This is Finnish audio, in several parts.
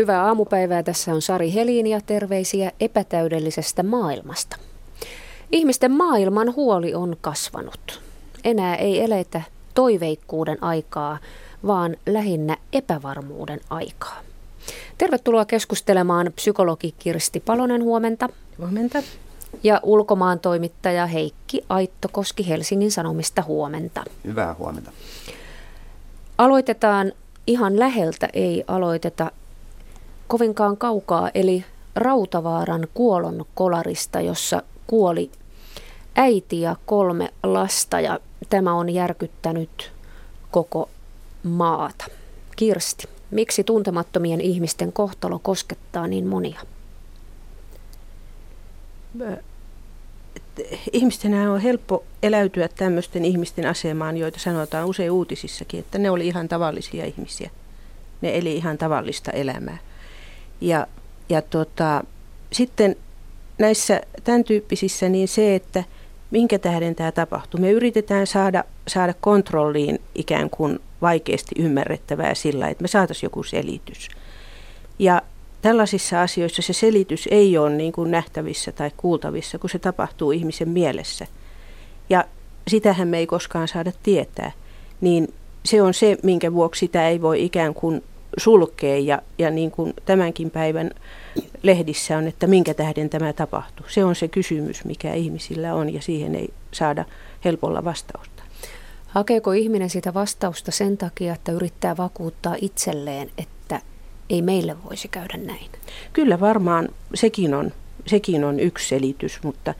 Hyvää aamupäivää. Tässä on Sari Helin ja terveisiä epätäydellisestä maailmasta. Ihmisten maailman huoli on kasvanut. Enää ei eletä toiveikkuuden aikaa, vaan lähinnä epävarmuuden aikaa. Tervetuloa keskustelemaan psykologi Kirsti Palonen huomenta. Huomenta. Ja ulkomaan toimittaja Heikki Aittokoski Helsingin Sanomista huomenta. Hyvää huomenta. Aloitetaan ihan läheltä, ei aloiteta kovinkaan kaukaa, eli Rautavaaran kuolon kolarista, jossa kuoli äiti ja kolme lasta ja tämä on järkyttänyt koko maata. Kirsti, miksi tuntemattomien ihmisten kohtalo koskettaa niin monia? Ihmistenä on helppo eläytyä tämmöisten ihmisten asemaan, joita sanotaan usein uutisissakin, että ne oli ihan tavallisia ihmisiä. Ne eli ihan tavallista elämää. Ja, ja tota, sitten näissä tämän tyyppisissä niin se, että minkä tähden tämä tapahtuu. Me yritetään saada, saada kontrolliin ikään kuin vaikeasti ymmärrettävää sillä, että me saataisiin joku selitys. Ja tällaisissa asioissa se selitys ei ole niin kuin nähtävissä tai kuultavissa, kun se tapahtuu ihmisen mielessä. Ja sitähän me ei koskaan saada tietää. Niin se on se, minkä vuoksi sitä ei voi ikään kuin sulkee ja, ja niin kuin tämänkin päivän lehdissä on, että minkä tähden tämä tapahtuu. Se on se kysymys, mikä ihmisillä on ja siihen ei saada helpolla vastausta. Hakeeko ihminen sitä vastausta sen takia, että yrittää vakuuttaa itselleen, että ei meille voisi käydä näin? Kyllä varmaan sekin on, sekin on yksi selitys, mutta,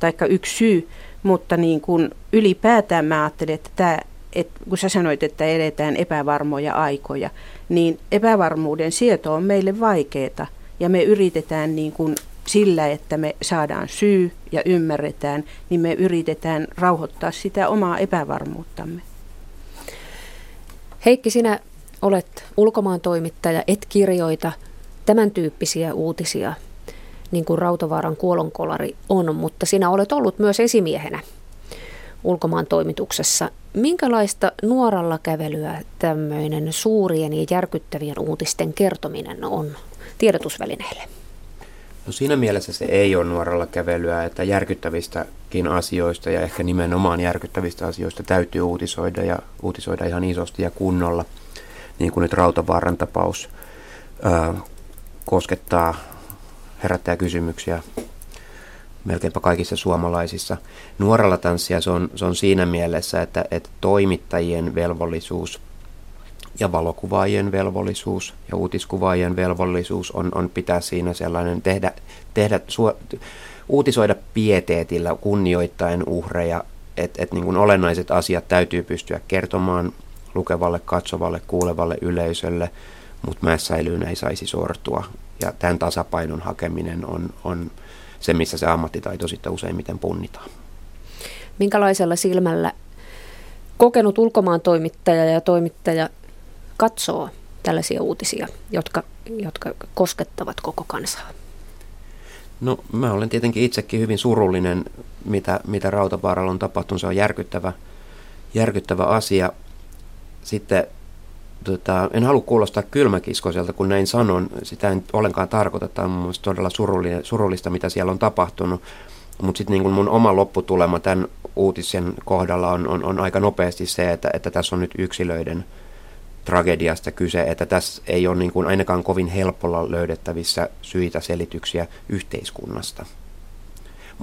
taikka yksi syy, mutta niin kuin ylipäätään mä ajattelen, että tämä et kun sä sanoit, että eletään epävarmoja aikoja, niin epävarmuuden sieto on meille vaikeaa ja me yritetään niin kuin sillä, että me saadaan syy ja ymmärretään, niin me yritetään rauhoittaa sitä omaa epävarmuuttamme. Heikki, sinä olet ulkomaan toimittaja, et kirjoita tämän tyyppisiä uutisia, niin kuin Rautavaaran kuolonkolari on, mutta sinä olet ollut myös esimiehenä ulkomaan toimituksessa. Minkälaista nuoralla kävelyä tämmöinen suurien ja järkyttävien uutisten kertominen on tiedotusvälineille? No siinä mielessä se ei ole nuoralla kävelyä, että järkyttävistäkin asioista ja ehkä nimenomaan järkyttävistä asioista täytyy uutisoida ja uutisoida ihan isosti ja kunnolla. Niin kuin nyt Rautavaaran tapaus koskettaa, herättää kysymyksiä melkeinpä kaikissa suomalaisissa. Nuoralla tanssia se on, se on siinä mielessä, että, että toimittajien velvollisuus ja valokuvaajien velvollisuus ja uutiskuvaajien velvollisuus on, on pitää siinä sellainen, tehdä, tehdä su, uutisoida pieteetillä kunnioittaen uhreja, että et niin olennaiset asiat täytyy pystyä kertomaan lukevalle, katsovalle, kuulevalle yleisölle, mutta mässäilyyn ei saisi sortua. Ja tämän tasapainon hakeminen on, on se, missä se ammattitaito sitten useimmiten punnitaan. Minkälaisella silmällä kokenut ulkomaan toimittaja ja toimittaja katsoo tällaisia uutisia, jotka, jotka koskettavat koko kansaa? No mä olen tietenkin itsekin hyvin surullinen, mitä, mitä Rautavaaralla on tapahtunut. Se on järkyttävä, järkyttävä asia. Sitten tota, en halua kuulostaa kylmäkiskoiselta, kun näin sanon. Sitä en ollenkaan tarkoita. Tämä on mun todella surullista, mitä siellä on tapahtunut. Mutta sitten niin mun oma lopputulema tämän uutisen kohdalla on, on, on aika nopeasti se, että, että tässä on nyt yksilöiden tragediasta kyse, että tässä ei ole niin kuin ainakaan kovin helpolla löydettävissä syitä selityksiä yhteiskunnasta.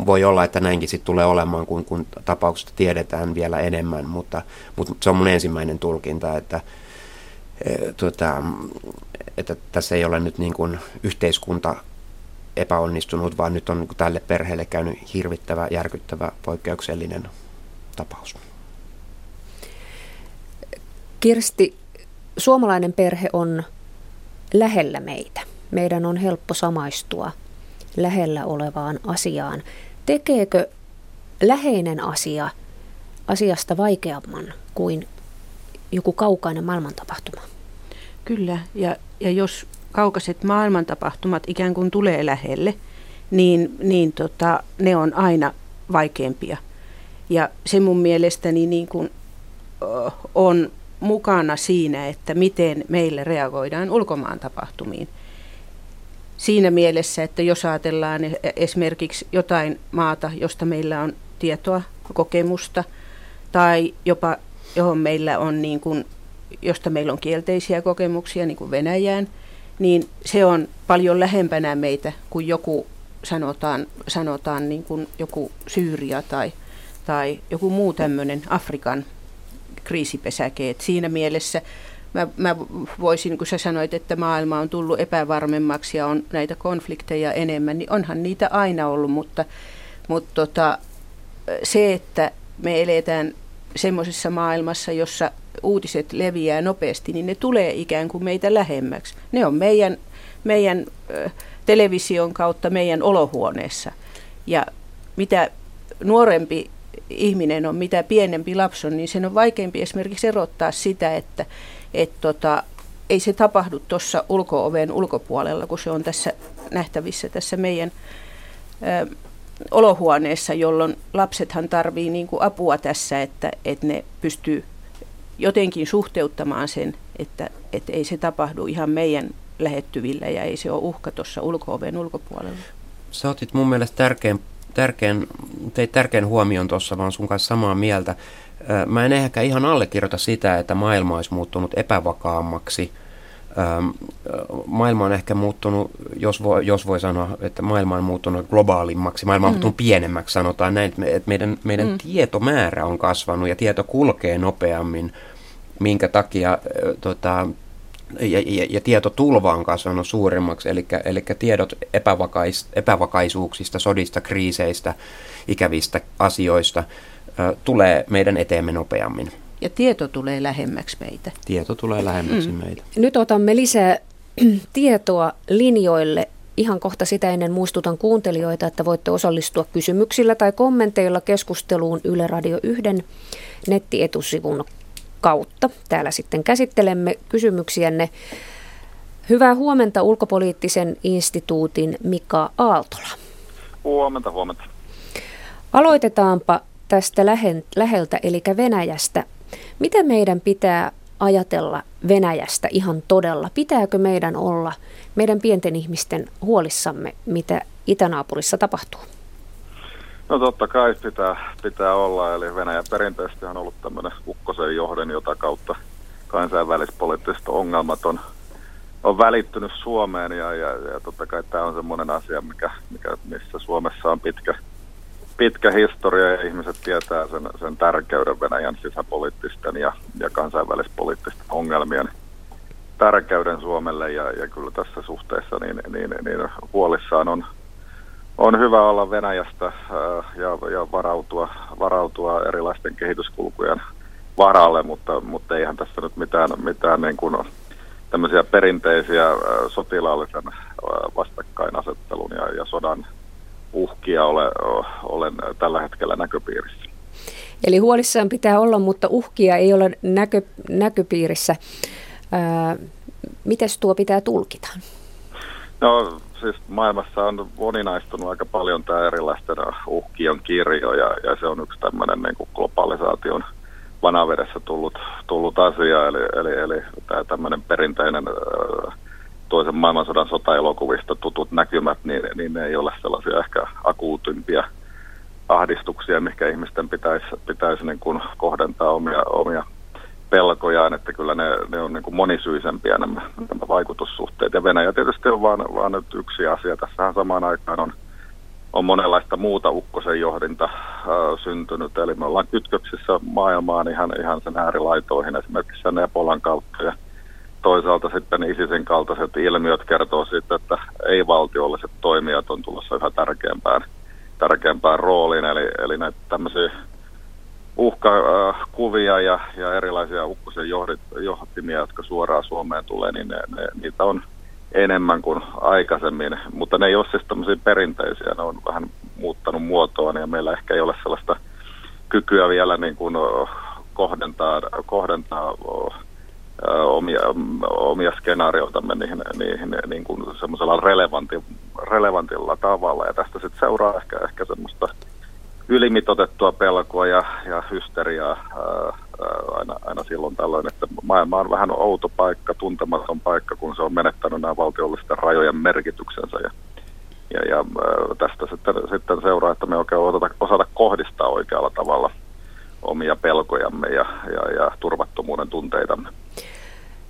Voi olla, että näinkin sitten tulee olemaan, kun, kun tapauksesta tiedetään vielä enemmän, mutta, mutta se on mun ensimmäinen tulkinta, että, Eh, tuota, että tässä ei ole nyt niin kuin yhteiskunta epäonnistunut, vaan nyt on niin tälle perheelle käynyt hirvittävä, järkyttävä, poikkeuksellinen tapaus. Kirsti, suomalainen perhe on lähellä meitä. Meidän on helppo samaistua lähellä olevaan asiaan. Tekeekö läheinen asia asiasta vaikeamman kuin joku kaukainen maailmantapahtuma? Kyllä, ja, ja jos kaukaiset maailmantapahtumat ikään kuin tulee lähelle, niin, niin tota, ne on aina vaikeampia. Ja se mun mielestäni niin kuin, on mukana siinä, että miten meille reagoidaan ulkomaan tapahtumiin. siinä mielessä, että jos ajatellaan e- esimerkiksi jotain maata, josta meillä on tietoa, kokemusta, tai jopa johon meillä on niin kuin, josta meillä on kielteisiä kokemuksia, niin kuin Venäjään, niin se on paljon lähempänä meitä kuin joku, sanotaan, sanotaan niin kuin joku Syyria tai, tai joku muu tämmöinen Afrikan kriisipesäke. Et siinä mielessä mä, mä voisin, kun sä sanoit, että maailma on tullut epävarmemmaksi ja on näitä konflikteja enemmän, niin onhan niitä aina ollut, mutta, mutta tota, se, että me eletään semmoisessa maailmassa, jossa uutiset leviää nopeasti, niin ne tulee ikään kuin meitä lähemmäksi. Ne on meidän, meidän television kautta meidän olohuoneessa. Ja mitä nuorempi ihminen on, mitä pienempi lapsi on, niin sen on vaikeampi esimerkiksi erottaa sitä, että et tota, ei se tapahdu tuossa ulko-oven ulkopuolella, kun se on tässä nähtävissä tässä meidän ö, olohuoneessa, jolloin lapsethan tarvii niin kuin apua tässä, että, että ne pystyy jotenkin suhteuttamaan sen, että, että ei se tapahdu ihan meidän lähettyvillä ja ei se ole uhka tuossa ulko-oven ulkopuolella. Sä otit mun mielestä tärkeän, tärkeän, teit tärkeän huomion tuossa, vaan sun kanssa samaa mieltä. Mä en ehkä ihan allekirjoita sitä, että maailma olisi muuttunut epävakaammaksi. Maailma on ehkä muuttunut, jos voi, jos voi sanoa, että maailma on muuttunut globaalimmaksi, maailma on mm. muuttunut pienemmäksi, sanotaan näin, että meidän, meidän mm. tietomäärä on kasvanut ja tieto kulkee nopeammin, minkä takia tota, ja, ja, ja tietotulva on kasvanut suuremmaksi, eli, eli tiedot epävakais, epävakaisuuksista, sodista, kriiseistä, ikävistä asioista tulee meidän eteemme nopeammin. Ja tieto tulee lähemmäksi meitä. Tieto tulee lähemmäksi mm. meitä. Nyt otamme lisää tietoa linjoille. Ihan kohta sitä ennen muistutan kuuntelijoita, että voitte osallistua kysymyksillä tai kommenteilla keskusteluun Yle Radio 1 nettietusivun kautta. Täällä sitten käsittelemme kysymyksiänne. Hyvää huomenta ulkopoliittisen instituutin Mika Aaltola. Huomenta, huomenta. Aloitetaanpa tästä läheltä, eli Venäjästä. Mitä meidän pitää ajatella Venäjästä ihan todella? Pitääkö meidän olla, meidän pienten ihmisten huolissamme, mitä itänaapurissa tapahtuu? No totta kai pitää, pitää olla, eli Venäjä perinteisesti on ollut tämmöinen ukkosen johden, jota kautta kansainvälispoliittiset ongelmat on, on välittynyt Suomeen, ja, ja, ja totta kai tämä on semmoinen asia, mikä, mikä, missä Suomessa on pitkä, pitkä historia ja ihmiset tietää sen, sen tärkeyden Venäjän sisäpoliittisten ja, ja kansainvälispoliittisten ongelmien tärkeyden Suomelle. Ja, ja kyllä tässä suhteessa niin, niin, niin huolissaan on, on hyvä olla Venäjästä ää, ja, ja varautua, varautua erilaisten kehityskulkujen varalle, mutta, mutta eihän tässä nyt mitään, mitään niin kuin tämmöisiä perinteisiä ää, sotilaallisen ää, vastakkainasettelun ja, ja sodan uhkia ole, olen tällä hetkellä näköpiirissä. Eli huolissaan pitää olla, mutta uhkia ei ole näkö, näköpiirissä. Miten tuo pitää tulkita? No siis maailmassa on moninaistunut aika paljon tämä erilaisten uhkien kirjo ja, ja se on yksi tämmöinen niin kuin globalisaation vanavedessä tullut, tullut asia, eli, eli, eli tämä tämmöinen perinteinen äh, toisen maailmansodan sotaelokuvista tutut näkymät, niin, niin ne ei ole sellaisia ehkä akuutimpia ahdistuksia, mikä ihmisten pitäisi, pitäisi niin kuin kohdentaa omia, omia pelkojaan, että kyllä ne, ne on niin kuin monisyisempiä nämä, nämä vaikutussuhteet. Ja Venäjä tietysti on vaan, vaan nyt yksi asia. Tässähän samaan aikaan on, on monenlaista muuta ukkosen johdinta äh, syntynyt. Eli me ollaan kytköksissä maailmaan ihan, ihan sen äärilaitoihin, esimerkiksi sen Ebolan kautta. Ja toisaalta sitten ISISin kaltaiset ilmiöt kertoo siitä, että ei-valtiolliset toimijat on tulossa yhä tärkeämpään, tärkeämpään rooliin. Eli, eli näitä tämmöisiä uhkakuvia ja, ja erilaisia ukkosen johtimia, jotka suoraan Suomeen tulee, niin ne, ne, niitä on enemmän kuin aikaisemmin, mutta ne ei ole siis tämmöisiä perinteisiä, ne on vähän muuttanut muotoa, ja meillä ehkä ei ole sellaista kykyä vielä niin kuin kohdentaa, kohdentaa omia, omia skenaarioitamme niihin, niihin niin kuin semmoisella relevanti, relevantilla tavalla. Ja tästä sitten seuraa ehkä, ehkä semmoista ylimitotettua pelkoa ja, ja hysteriaa ää, aina, aina silloin tällöin, että maailma on vähän outo paikka, tuntematon paikka, kun se on menettänyt nämä valtiollisten rajojen merkityksensä ja, ja, ja tästä sitten, sitten seuraa, että me oikein osata, osata kohdistaa oikealla tavalla omia pelkojamme ja, ja, ja turvattomuuden tunteitamme.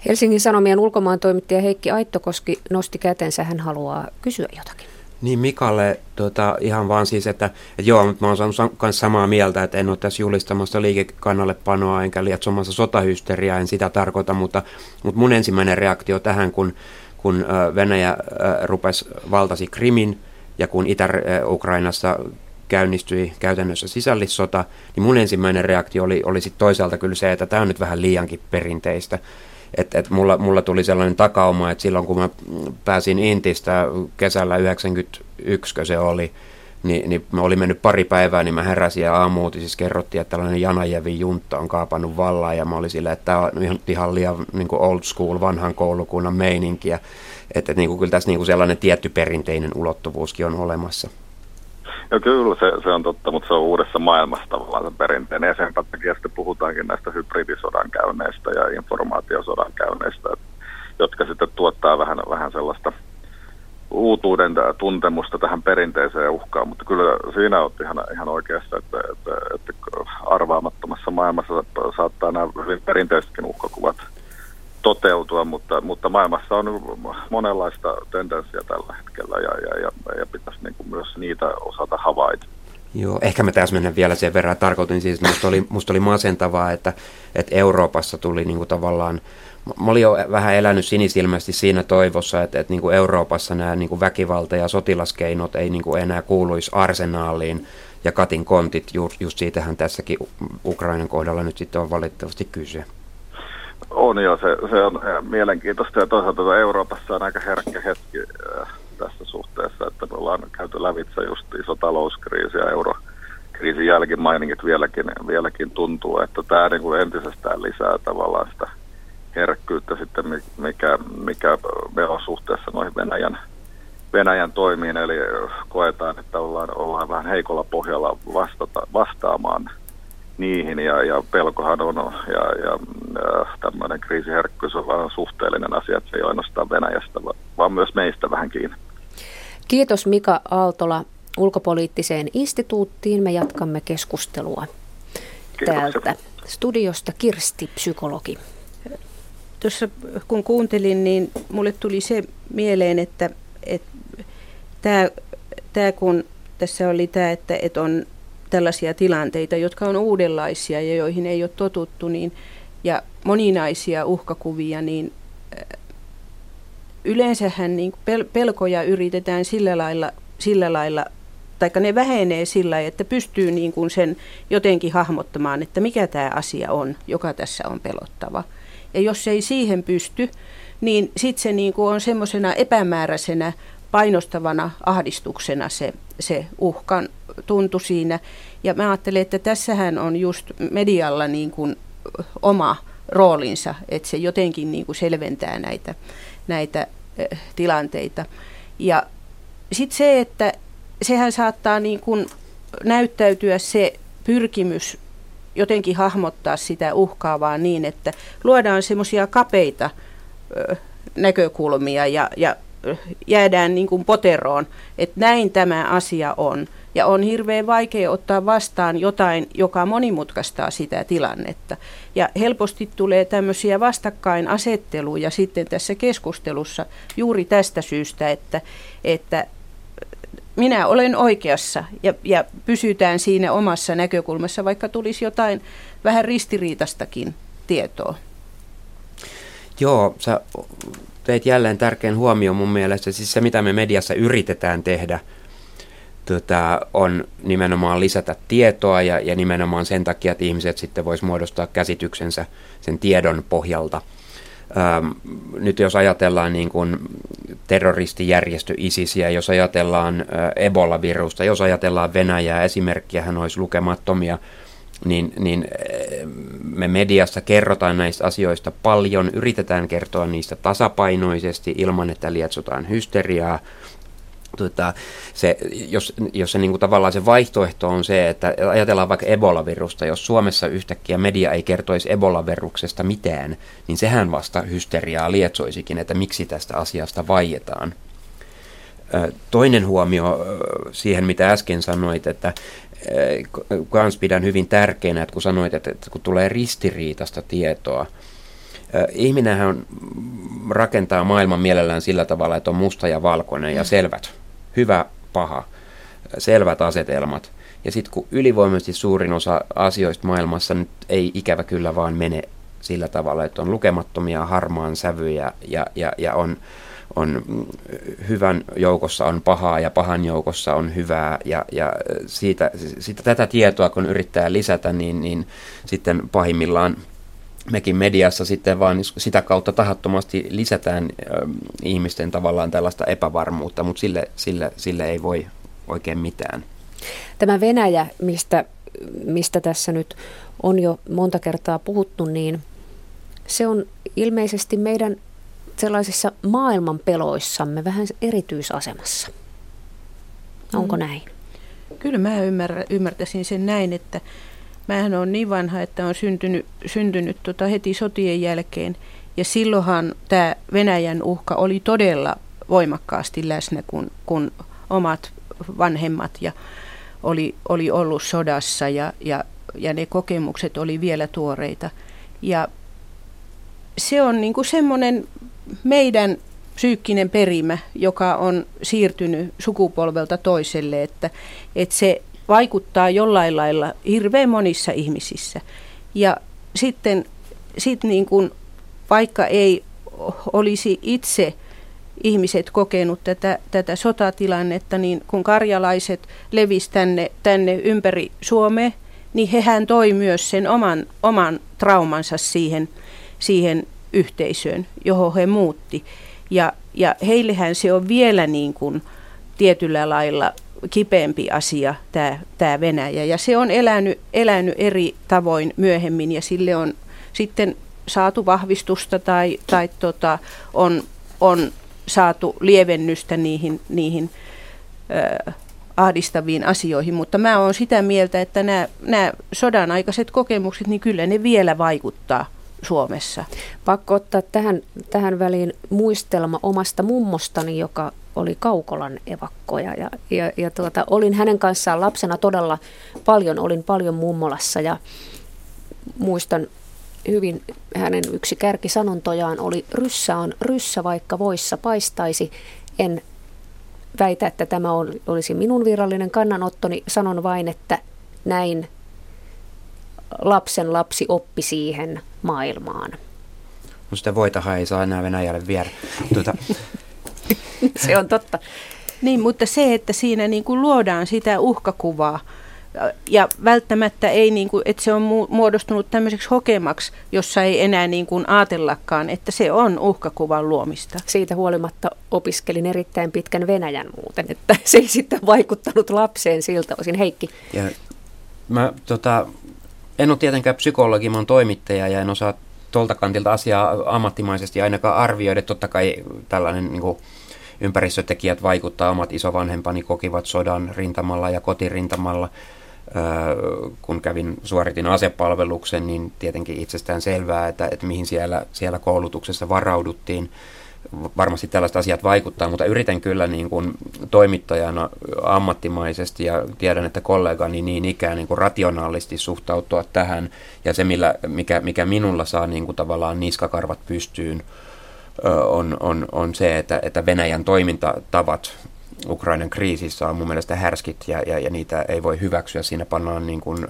Helsingin Sanomien ulkomaan toimittaja Heikki Aittokoski nosti kätensä, hän haluaa kysyä jotakin. Niin Mikalle tota, ihan vaan siis, että, että joo, mutta mä oon saanut myös samaa mieltä, että en ole tässä julistamassa liikekannallepanoa enkä lietsomassa sotahysteriaa, en sitä tarkoita, mutta, mutta mun ensimmäinen reaktio tähän, kun, kun Venäjä rupesi valtasi Krimin ja kun Itä-Ukrainassa käynnistyi käytännössä sisällissota, niin mun ensimmäinen reaktio oli, oli sit toisaalta kyllä se, että tämä on nyt vähän liiankin perinteistä. Et, et mulla, mulla tuli sellainen takauma, että silloin kun mä pääsin Intistä kesällä 91, se oli, niin, niin mä olin mennyt pari päivää, niin mä heräsin ja aamuutisissa kerrottiin, että tällainen Janajevin juntta on kaapannut vallaan ja mä olin silleen, että tämä on ihan, ihan liian niin old school, vanhan koulukunnan meininkiä. Että, että niin kuin, kyllä tässä niin kuin sellainen tietty perinteinen ulottuvuuskin on olemassa. Joo, kyllä se, se on totta, mutta se on uudessa maailmassa tavallaan se perinteinen. Ja sen takia sitten puhutaankin näistä hybridisodan käynneistä ja informaatiosodan käynneistä, jotka sitten tuottaa vähän, vähän sellaista uutuuden tuntemusta tähän perinteiseen uhkaan, mutta kyllä siinä olet ihan, ihan oikeassa, että, että, että arvaamattomassa maailmassa saattaa nämä hyvin perinteisetkin uhkakuvat toteutua, mutta, mutta maailmassa on monenlaista tendenssiä tällä hetkellä ja, ja, ja, ja pitäisi niin kuin myös niitä osata havaita. Joo, ehkä mä mennä vielä sen verran. Tarkoitin siis, että musta oli, musta oli masentavaa, että, että Euroopassa tuli niin kuin tavallaan, mä olin jo vähän elänyt sinisilmästi siinä toivossa, että, että niin kuin Euroopassa nämä niin kuin väkivalta- ja sotilaskeinot ei niin kuin enää kuuluisi arsenaaliin ja katin kontit, just, just siitähän tässäkin Ukrainan kohdalla nyt sitten on valitettavasti kyse. On jo, se, se on mielenkiintoista ja toisaalta Euroopassa on aika herkkä hetki äh, tässä suhteessa, että me ollaan käyty lävitse just iso talouskriisi ja eurokriisin jälkimainingit vieläkin, vieläkin tuntuu, että tämä niin kuin entisestään lisää tavallaan sitä herkkyyttä sitten, mikä, mikä me on suhteessa noihin Venäjän, Venäjän toimiin, eli koetaan, että ollaan, ollaan vähän heikolla pohjalla vastata, vastaamaan niihin ja, ja pelkohan on ja, ja tämmöinen kriisiherkkyys on vaan suhteellinen asia, että se ei ainoastaan Venäjästä, vaan myös meistä vähän kiinni. Kiitos Mika Aaltola ulkopoliittiseen instituuttiin. Me jatkamme keskustelua Kiitoksia. täältä studiosta Kirsti, psykologi. Tuossa kun kuuntelin, niin mulle tuli se mieleen, että, että tämä, tämä kun tässä oli tämä, että, että on tällaisia tilanteita, jotka on uudenlaisia ja joihin ei ole totuttu, niin, ja moninaisia uhkakuvia, niin yleensähän niin pelkoja yritetään sillä lailla, sillä lailla tai ne vähenee sillä että pystyy niin kuin sen jotenkin hahmottamaan, että mikä tämä asia on, joka tässä on pelottava. Ja jos ei siihen pysty, niin sitten se niin kuin on semmoisena epämääräisenä painostavana ahdistuksena se, se uhkan tuntu siinä. Ja mä ajattelen, että tässähän on just medialla niin kuin oma roolinsa, että se jotenkin niin kuin selventää näitä, näitä tilanteita. Ja sitten se, että sehän saattaa niin kuin näyttäytyä se pyrkimys jotenkin hahmottaa sitä uhkaavaa niin, että luodaan semmoisia kapeita ö, näkökulmia ja, ja jäädään niin kuin poteroon, että näin tämä asia on. Ja on hirveän vaikea ottaa vastaan jotain, joka monimutkaistaa sitä tilannetta. Ja helposti tulee tämmöisiä vastakkainasetteluja sitten tässä keskustelussa juuri tästä syystä, että, että minä olen oikeassa ja, ja pysytään siinä omassa näkökulmassa, vaikka tulisi jotain vähän ristiriitastakin tietoa. Joo, sä teit jälleen tärkeän huomioon mun mielestä. Siis se, mitä me mediassa yritetään tehdä, tota, on nimenomaan lisätä tietoa ja, ja nimenomaan sen takia, että ihmiset sitten vois muodostaa käsityksensä sen tiedon pohjalta. Ähm, nyt jos ajatellaan niin kuin terroristijärjestö ISISiä, jos ajatellaan äh, Ebola-virusta, jos ajatellaan Venäjää, esimerkkiähän olisi lukemattomia, niin, niin äh, me mediassa kerrotaan näistä asioista paljon, yritetään kertoa niistä tasapainoisesti ilman, että lietsotaan hysteriaa, Tota, se, jos, jos se niin kuin tavallaan se vaihtoehto on se, että ajatellaan vaikka Ebola-virusta, jos Suomessa yhtäkkiä media ei kertoisi Ebola-viruksesta mitään, niin sehän vasta hysteriaa lietsoisikin, että miksi tästä asiasta vaietaan. Toinen huomio siihen, mitä äsken sanoit, että kans pidän hyvin tärkeänä, että kun sanoit, että kun tulee ristiriitasta tietoa, ihminenhän rakentaa maailman mielellään sillä tavalla, että on musta ja valkoinen ja selvät, hyvä, paha, selvät asetelmat. Ja sitten kun ylivoimaisesti suurin osa asioista maailmassa nyt ei ikävä kyllä vaan mene sillä tavalla, että on lukemattomia harmaan sävyjä ja, ja, ja on, on hyvän joukossa on pahaa ja pahan joukossa on hyvää ja, ja siitä, siitä, tätä tietoa kun yrittää lisätä, niin, niin sitten pahimmillaan mekin mediassa sitten vaan sitä kautta tahattomasti lisätään ihmisten tavallaan tällaista epävarmuutta, mutta sille, sille, sille ei voi oikein mitään. Tämä Venäjä, mistä, mistä tässä nyt on jo monta kertaa puhuttu, niin se on ilmeisesti meidän sellaisissa maailman peloissamme vähän erityisasemassa. Onko mm. näin? Kyllä mä ymmär, ymmärtäisin sen näin, että mähän on niin vanha, että on syntynyt, syntynyt tota heti sotien jälkeen. Ja silloinhan tämä Venäjän uhka oli todella voimakkaasti läsnä, kun, kun omat vanhemmat ja oli, oli ollut sodassa ja, ja, ja ne kokemukset oli vielä tuoreita. Ja se on niin kuin semmoinen meidän psyykkinen perimä, joka on siirtynyt sukupolvelta toiselle, että, että se vaikuttaa jollain lailla hirveän monissa ihmisissä. Ja sitten sit niin kuin, vaikka ei olisi itse ihmiset kokenut tätä, tätä sotatilannetta, niin kun karjalaiset levisi tänne, tänne ympäri Suomea, niin hehän toi myös sen oman, oman traumansa siihen, siihen yhteisöön, johon he muutti. Ja, ja heillehän se on vielä niin kuin tietyllä lailla kipeämpi asia, tämä, tämä Venäjä. Ja se on elänyt, elänyt eri tavoin myöhemmin ja sille on sitten saatu vahvistusta tai, tai tota, on, on saatu lievennystä niihin, niihin ö, ahdistaviin asioihin, mutta mä oon sitä mieltä, että nämä, nämä sodan aikaiset kokemukset, niin kyllä ne vielä vaikuttaa Suomessa. Pakko ottaa tähän, tähän väliin muistelma omasta mummostani, joka oli Kaukolan evakkoja ja, ja, ja tuota, olin hänen kanssaan lapsena todella paljon, olin paljon mummolassa ja muistan hyvin hänen yksi kärkisanontojaan oli ryssä on ryssä vaikka voissa paistaisi. En väitä, että tämä olisi minun virallinen kannanottoni, sanon vain, että näin lapsen lapsi oppi siihen maailmaan. No sitä voitahan ei saa enää Venäjälle viedä. Tuota, se on totta. Niin, mutta se, että siinä niin kuin luodaan sitä uhkakuvaa, ja välttämättä ei, niin kuin, että se on muodostunut tämmöiseksi hokemaksi, jossa ei enää niin kuin ajatellakaan, että se on uhkakuvan luomista. Siitä huolimatta opiskelin erittäin pitkän Venäjän muuten, että se ei sitten vaikuttanut lapseen siltä osin. Heikki. Ja mä tota, en ole tietenkään psykologi, mä oon toimittaja ja en osaa tuolta kantilta asiaa ammattimaisesti ainakaan arvioida. Totta kai tällainen niin kuin, ympäristötekijät vaikuttaa. Omat isovanhempani kokivat sodan rintamalla ja kotirintamalla. kun kävin, suoritin asepalveluksen, niin tietenkin itsestään selvää, että, että mihin siellä, siellä koulutuksessa varauduttiin varmasti tällaiset asiat vaikuttaa, mutta yritän kyllä niin kuin toimittajana ammattimaisesti ja tiedän, että kollegani niin ikään niin kuin rationaalisti suhtautua tähän ja se, millä, mikä, mikä minulla saa niin kuin tavallaan niskakarvat pystyyn, on, on, on se, että, että Venäjän toimintatavat Ukrainan kriisissä on mun mielestä härskit ja, ja, ja niitä ei voi hyväksyä. Siinä pannaan niin kuin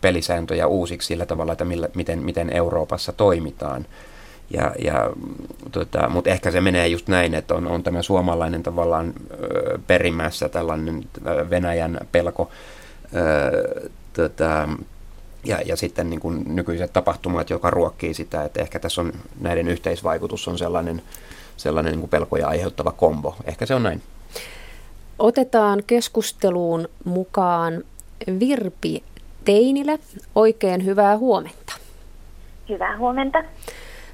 pelisääntöjä uusiksi sillä tavalla, että millä, miten, miten Euroopassa toimitaan. Ja, ja, tota, Mutta ehkä se menee just näin, että on, on tämä suomalainen tavallaan ö, perimässä tällainen Venäjän pelko ö, tota, ja, ja sitten niin kuin nykyiset tapahtumat, joka ruokkii sitä, että ehkä tässä on näiden yhteisvaikutus on sellainen, sellainen niin kuin pelkoja aiheuttava kombo. Ehkä se on näin. Otetaan keskusteluun mukaan Virpi Teinilä. Oikein hyvää huomenta. Hyvää huomenta.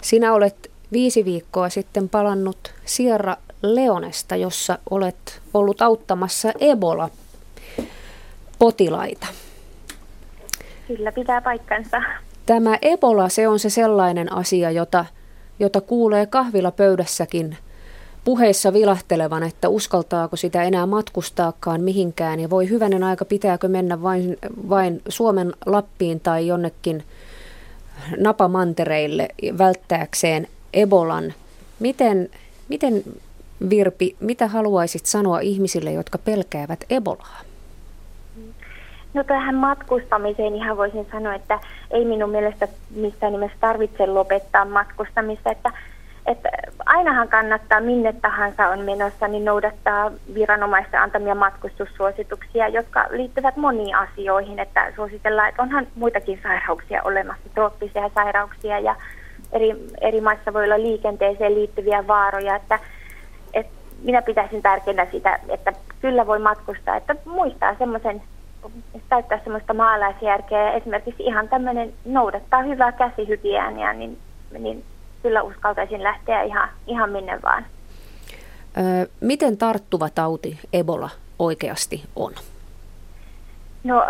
Sinä olet viisi viikkoa sitten palannut Sierra Leonesta, jossa olet ollut auttamassa Ebola-potilaita. Kyllä pitää paikkansa. Tämä Ebola, se on se sellainen asia, jota, jota kuulee kahvilapöydässäkin puheissa vilahtelevan, että uskaltaako sitä enää matkustaakaan mihinkään ja voi hyvänen aika pitääkö mennä vain, vain Suomen Lappiin tai jonnekin napamantereille välttääkseen Ebolan. Miten, miten Virpi, mitä haluaisit sanoa ihmisille, jotka pelkäävät Ebolaa? No tähän matkustamiseen ihan voisin sanoa, että ei minun mielestä missään nimessä tarvitse lopettaa matkustamista, että, että ainahan kannattaa minne tahansa on menossa, niin noudattaa viranomaisten antamia matkustussuosituksia, jotka liittyvät moniin asioihin, että suositellaan, että onhan muitakin sairauksia olemassa, trooppisia sairauksia ja eri, eri maissa voi olla liikenteeseen liittyviä vaaroja, että, että minä pitäisin tärkeänä sitä, että kyllä voi matkustaa, että muistaa semmoisen täyttää semmoista maalaisjärkeä. Ja esimerkiksi ihan tämmöinen noudattaa hyvää käsihygieniaa, niin, niin kyllä uskaltaisin lähteä ihan, ihan minne vaan. Miten tarttuva tauti Ebola oikeasti on? No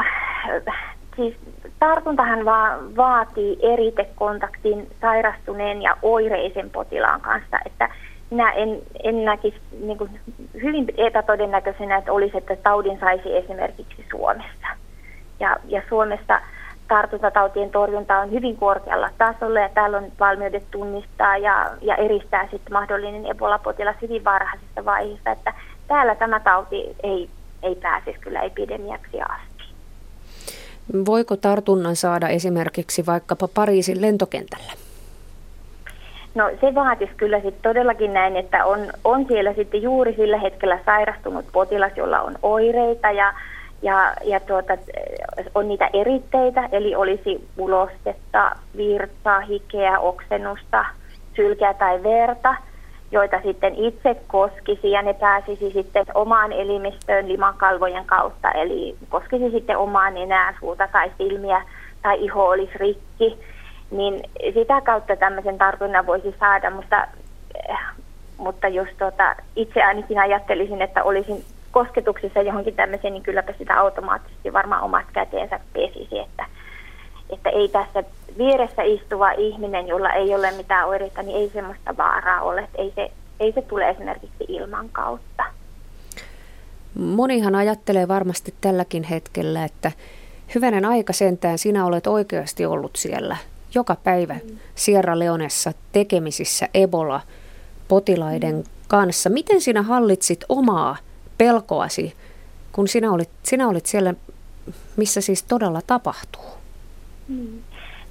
siis tartuntahan vaan vaatii eritekontaktin sairastuneen ja oireisen potilaan kanssa, että minä en, en näkisi niin kuin hyvin epätodennäköisenä, että olisi, että taudin saisi esimerkiksi Suomessa. Ja, ja Suomessa tartuntatautien torjunta on hyvin korkealla tasolla ja täällä on valmiudet tunnistaa ja, ja eristää sitten mahdollinen Ebola-potilas hyvin varhaisessa vaiheessa, että täällä tämä tauti ei, ei pääsisi kyllä epidemiaksi asti. Voiko tartunnan saada esimerkiksi vaikkapa Pariisin lentokentällä? No se vaatisi kyllä sitten todellakin näin, että on, on siellä sitten juuri sillä hetkellä sairastunut potilas, jolla on oireita ja, ja, ja tuota, on niitä eritteitä, eli olisi ulostetta, virtaa, hikeä, oksennusta, sylkeä tai verta, joita sitten itse koskisi ja ne pääsisi sitten omaan elimistöön limakalvojen kautta, eli koskisi sitten omaan enää suuta tai silmiä tai iho olisi rikki. Niin sitä kautta tämmöisen tartunnan voisi saada, mutta, eh, mutta jos tuota, itse ainakin ajattelisin, että olisin kosketuksissa johonkin tämmöiseen, niin kylläpä sitä automaattisesti varmaan omat käteensä pesisi, että, että ei tässä vieressä istuva ihminen, jolla ei ole mitään oireita, niin ei semmoista vaaraa ole, että ei se, ei se tule esimerkiksi ilman kautta. Monihan ajattelee varmasti tälläkin hetkellä, että hyvänen aika sentään sinä olet oikeasti ollut siellä joka päivä Sierra Leonessa tekemisissä Ebola-potilaiden kanssa. Miten sinä hallitsit omaa pelkoasi, kun sinä olit, sinä olit siellä, missä siis todella tapahtuu? Hmm.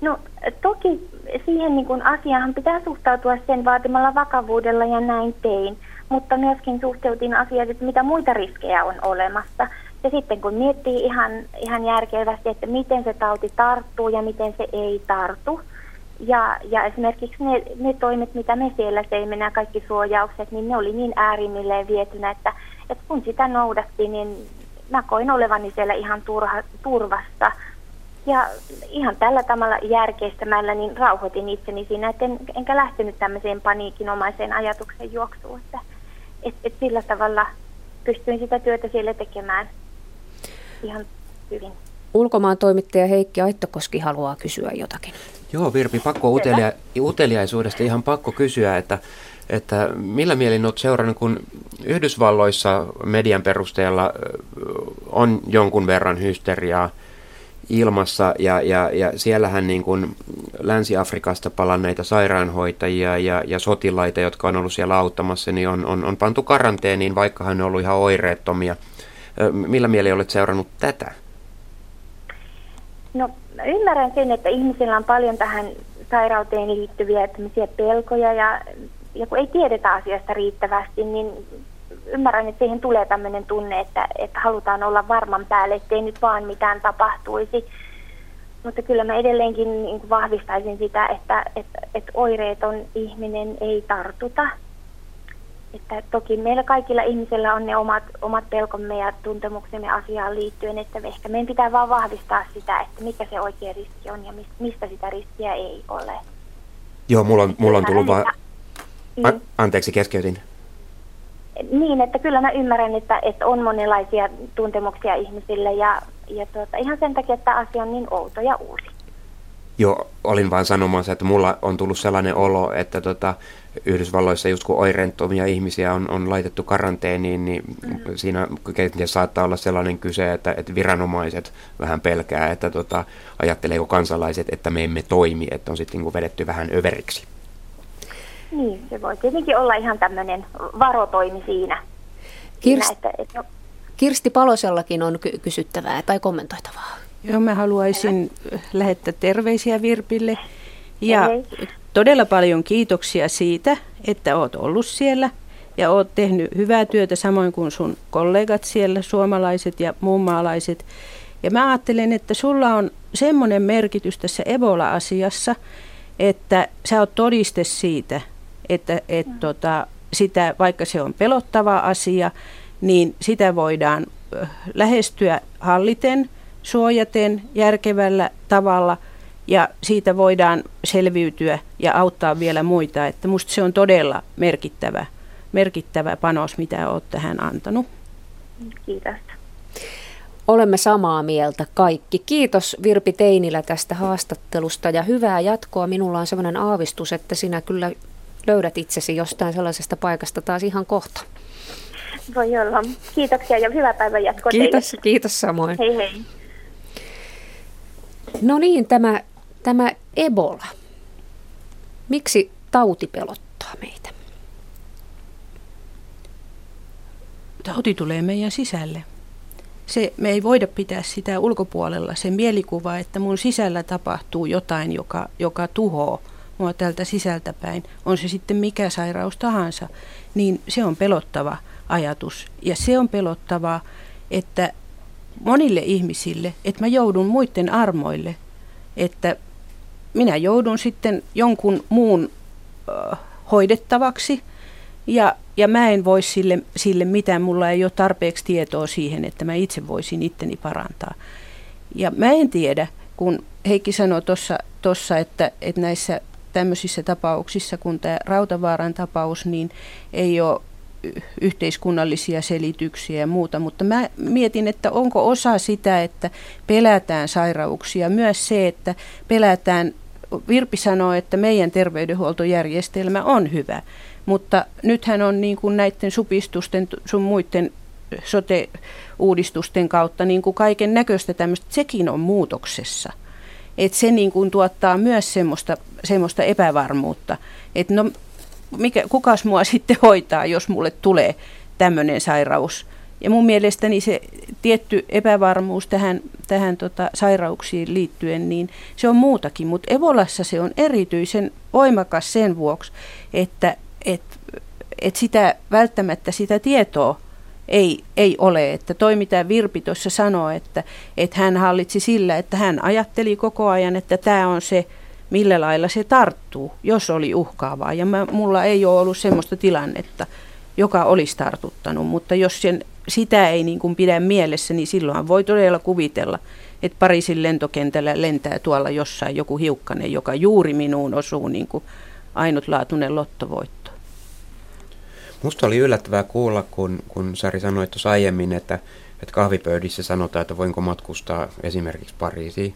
No toki siihen niin kuin asiaan pitää suhtautua sen vaatimalla vakavuudella ja näin tein, mutta myöskin suhteutin asiat, että mitä muita riskejä on olemassa. Ja sitten kun miettii ihan, ihan järkevästi, että miten se tauti tarttuu ja miten se ei tartu, ja, ja esimerkiksi ne, ne toimet, mitä me siellä teimme, nämä kaikki suojaukset, niin ne oli niin äärimmilleen vietynä, että, että kun sitä noudatti, niin mä koin olevani siellä ihan turha, turvassa. Ja ihan tällä tavalla järkeistämällä niin rauhoitin itseni siinä, että en, enkä lähtenyt tämmöiseen paniikinomaiseen ajatuksen juoksuun, että et, et sillä tavalla pystyin sitä työtä siellä tekemään ihan hyvin. Ulkomaan toimittaja Heikki Aittokoski haluaa kysyä jotakin. Joo, Virpi, pakko utelia, uteliaisuudesta ihan pakko kysyä, että, että millä mielin olet seurannut, kun Yhdysvalloissa median perusteella on jonkun verran hysteriaa ilmassa ja, ja, ja siellähän niin kuin Länsi-Afrikasta palanneita sairaanhoitajia ja, ja sotilaita, jotka on ollut siellä auttamassa, niin on, on, on pantu karanteeniin, vaikka hän on ollut ihan oireettomia. Millä mielin olet seurannut tätä? No ymmärrän sen, että ihmisillä on paljon tähän sairauteen liittyviä pelkoja ja, ja kun ei tiedetä asiasta riittävästi, niin ymmärrän, että siihen tulee tämmöinen tunne, että, että halutaan olla varman päälle, ettei nyt vaan mitään tapahtuisi. Mutta kyllä mä edelleenkin niin vahvistaisin sitä, että, että, että oireeton ihminen ei tartuta että toki meillä kaikilla ihmisillä on ne omat, omat pelkomme ja tuntemuksemme asiaan liittyen, että ehkä meidän pitää vaan vahvistaa sitä, että mikä se oikea riski on ja mistä sitä riskiä ei ole. Joo, mulla on, mulla on tullut vaan... A- anteeksi, keskeytin. niin, että kyllä mä ymmärrän, että, että on monenlaisia tuntemuksia ihmisille ja, ja tuota, ihan sen takia, että asia on niin outo ja uusi. Joo, olin vain sanomassa, että mulla on tullut sellainen olo, että tota, Yhdysvalloissa just kun oireettomia ihmisiä on, on laitettu karanteeniin, niin mm-hmm. siinä kenties saattaa olla sellainen kyse, että, että viranomaiset vähän pelkää, että tota, ajatteleeko kansalaiset, että me emme toimi, että on sitten niin vedetty vähän överiksi. Niin, se voi tietenkin olla ihan tämmöinen varotoimi siinä. Kirst... siinä että, että no... Kirsti Palosellakin on ky- kysyttävää tai kommentoitavaa. Joo, mä haluaisin lähettää terveisiä Virpille ja Hei. Todella paljon kiitoksia siitä, että oot ollut siellä ja oot tehnyt hyvää työtä samoin kuin sun kollegat siellä, suomalaiset ja muunmaalaiset. Ja mä ajattelen, että sulla on semmoinen merkitys tässä Ebola-asiassa, että sä oot todiste siitä, että et, tota, sitä, vaikka se on pelottava asia, niin sitä voidaan lähestyä halliten – suojaten järkevällä tavalla ja siitä voidaan selviytyä ja auttaa vielä muita. Että musta se on todella merkittävä, merkittävä panos, mitä olet tähän antanut. Kiitos. Olemme samaa mieltä kaikki. Kiitos Virpi Teinilä tästä haastattelusta ja hyvää jatkoa. Minulla on sellainen aavistus, että sinä kyllä löydät itsesi jostain sellaisesta paikasta taas ihan kohta. Voi olla. Kiitoksia ja hyvää päivän jatkoa Kiitos, teille. kiitos samoin. Hei hei. No niin, tämä, tämä Ebola. Miksi tauti pelottaa meitä? Tauti tulee meidän sisälle. Se, me ei voida pitää sitä ulkopuolella, se mielikuva, että mun sisällä tapahtuu jotain, joka, joka tuhoo mua tältä sisältä päin, on se sitten mikä sairaus tahansa, niin se on pelottava ajatus. Ja se on pelottavaa, että monille ihmisille, että mä joudun muiden armoille, että minä joudun sitten jonkun muun hoidettavaksi. Ja, ja mä en voi sille, sille mitään, mulla ei ole tarpeeksi tietoa siihen, että mä itse voisin itteni parantaa. Ja mä en tiedä, kun Heikki sanoi tuossa, että, että näissä tämmöisissä tapauksissa, kun tämä Rautavaaran tapaus, niin ei ole yhteiskunnallisia selityksiä ja muuta, mutta mä mietin, että onko osa sitä, että pelätään sairauksia, myös se, että pelätään, Virpi sanoo, että meidän terveydenhuoltojärjestelmä on hyvä, mutta nythän on niin kuin näiden supistusten sun muiden sote-uudistusten kautta niin kuin kaiken näköistä tämmöistä, sekin on muutoksessa. Et se niin kuin tuottaa myös semmoista, semmoista epävarmuutta, että no mikä, kukas mua sitten hoitaa, jos mulle tulee tämmöinen sairaus. Ja mun mielestäni se tietty epävarmuus tähän, tähän tota sairauksiin liittyen, niin se on muutakin. Mutta Evolassa se on erityisen voimakas sen vuoksi, että et, et sitä välttämättä sitä tietoa ei, ei ole. Että toi mitä Virpi tuossa sanoi, että, että hän hallitsi sillä, että hän ajatteli koko ajan, että tämä on se millä lailla se tarttuu, jos oli uhkaavaa. Ja mä, mulla ei ole ollut semmoista tilannetta, joka olisi tartuttanut, mutta jos sen, sitä ei niin kuin pidä mielessä, niin silloin voi todella kuvitella, että Pariisin lentokentällä lentää tuolla jossain joku hiukkanen, joka juuri minuun osuu niin kuin ainutlaatuinen lottovoitto. Musta oli yllättävää kuulla, kun, kun Sari sanoi tuossa aiemmin, että, että kahvipöydissä sanotaan, että voinko matkustaa esimerkiksi Pariisiin,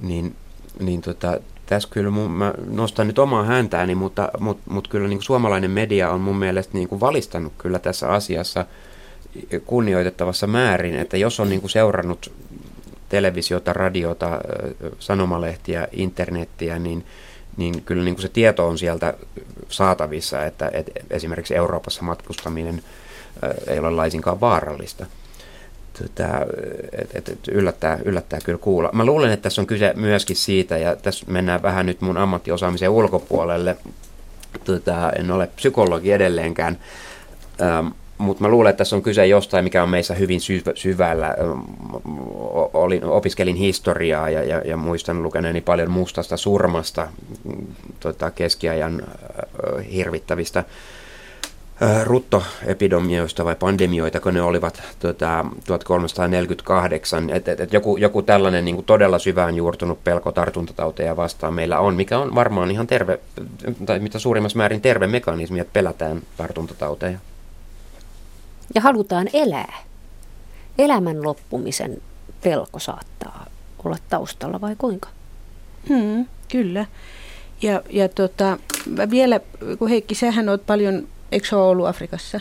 niin, niin tota, tässä kyllä mun, mä nostan nyt omaa hääntääni, mutta, mutta, mutta kyllä niin kuin suomalainen media on mun mielestä niin kuin valistanut kyllä tässä asiassa kunnioitettavassa määrin, että jos on niin kuin seurannut televisiota, radiota, sanomalehtiä, internettiä, niin, niin kyllä niin kuin se tieto on sieltä saatavissa, että, että esimerkiksi Euroopassa matkustaminen ei ole laisinkaan vaarallista tota, et, et, et yllättää, yllättää kyllä kuulla. Mä luulen, että tässä on kyse myöskin siitä, ja tässä mennään vähän nyt mun ammattiosaamisen ulkopuolelle. Tota, en ole psykologi edelleenkään, ähm, mutta mä luulen, että tässä on kyse jostain, mikä on meissä hyvin syv- syvällä. Olin, opiskelin historiaa ja, ja, ja muistan lukeneeni paljon mustasta surmasta, tota, keskiajan äh, hirvittävistä ruttoepidemioista vai pandemioita, kun ne olivat tota, 1348. Et, et, et joku, joku tällainen niin todella syvään juurtunut pelko tartuntatauteja vastaan meillä on, mikä on varmaan ihan terve, tai mitä suurimmassa määrin terve mekanismi, että pelätään tartuntatauteja. Ja halutaan elää. Elämän loppumisen pelko saattaa olla taustalla vai kuinka? Hmm, kyllä. Ja, ja tota, vielä, kun Heikki, sähän olet paljon, eikö ollut Afrikassa?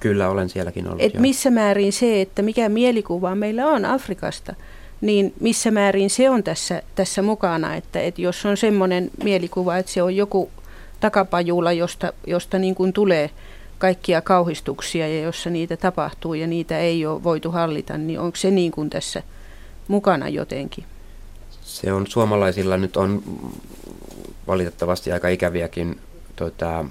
Kyllä, olen sielläkin ollut. Et missä määrin se, että mikä mielikuva meillä on Afrikasta, niin missä määrin se on tässä, tässä mukana, että, että jos on semmoinen mielikuva, että se on joku takapajula, josta, josta niin kuin tulee kaikkia kauhistuksia ja jossa niitä tapahtuu ja niitä ei ole voitu hallita, niin onko se niin kuin tässä mukana jotenkin? Se on suomalaisilla nyt on valitettavasti aika ikäviäkin tota,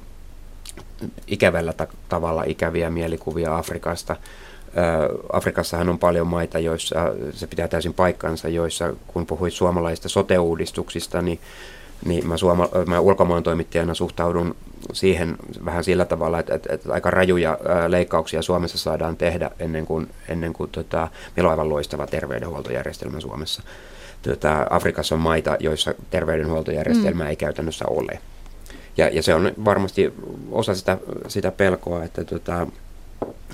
ikävällä ta- tavalla ikäviä mielikuvia Afrikasta. Afrikassahan on paljon maita, joissa se pitää täysin paikkansa, joissa kun puhuit suomalaisista sote-uudistuksista, niin, niin mä, suoma, mä ulkomaan toimittajana suhtaudun siihen vähän sillä tavalla, että, että, että aika rajuja leikkauksia Suomessa saadaan tehdä ennen kuin, ennen kuin tota, meillä on aivan loistava terveydenhuoltojärjestelmä Suomessa. Tota, Afrikassa on maita, joissa terveydenhuoltojärjestelmää mm. ei käytännössä ole. Ja, ja se on varmasti osa sitä, sitä pelkoa, että, tota,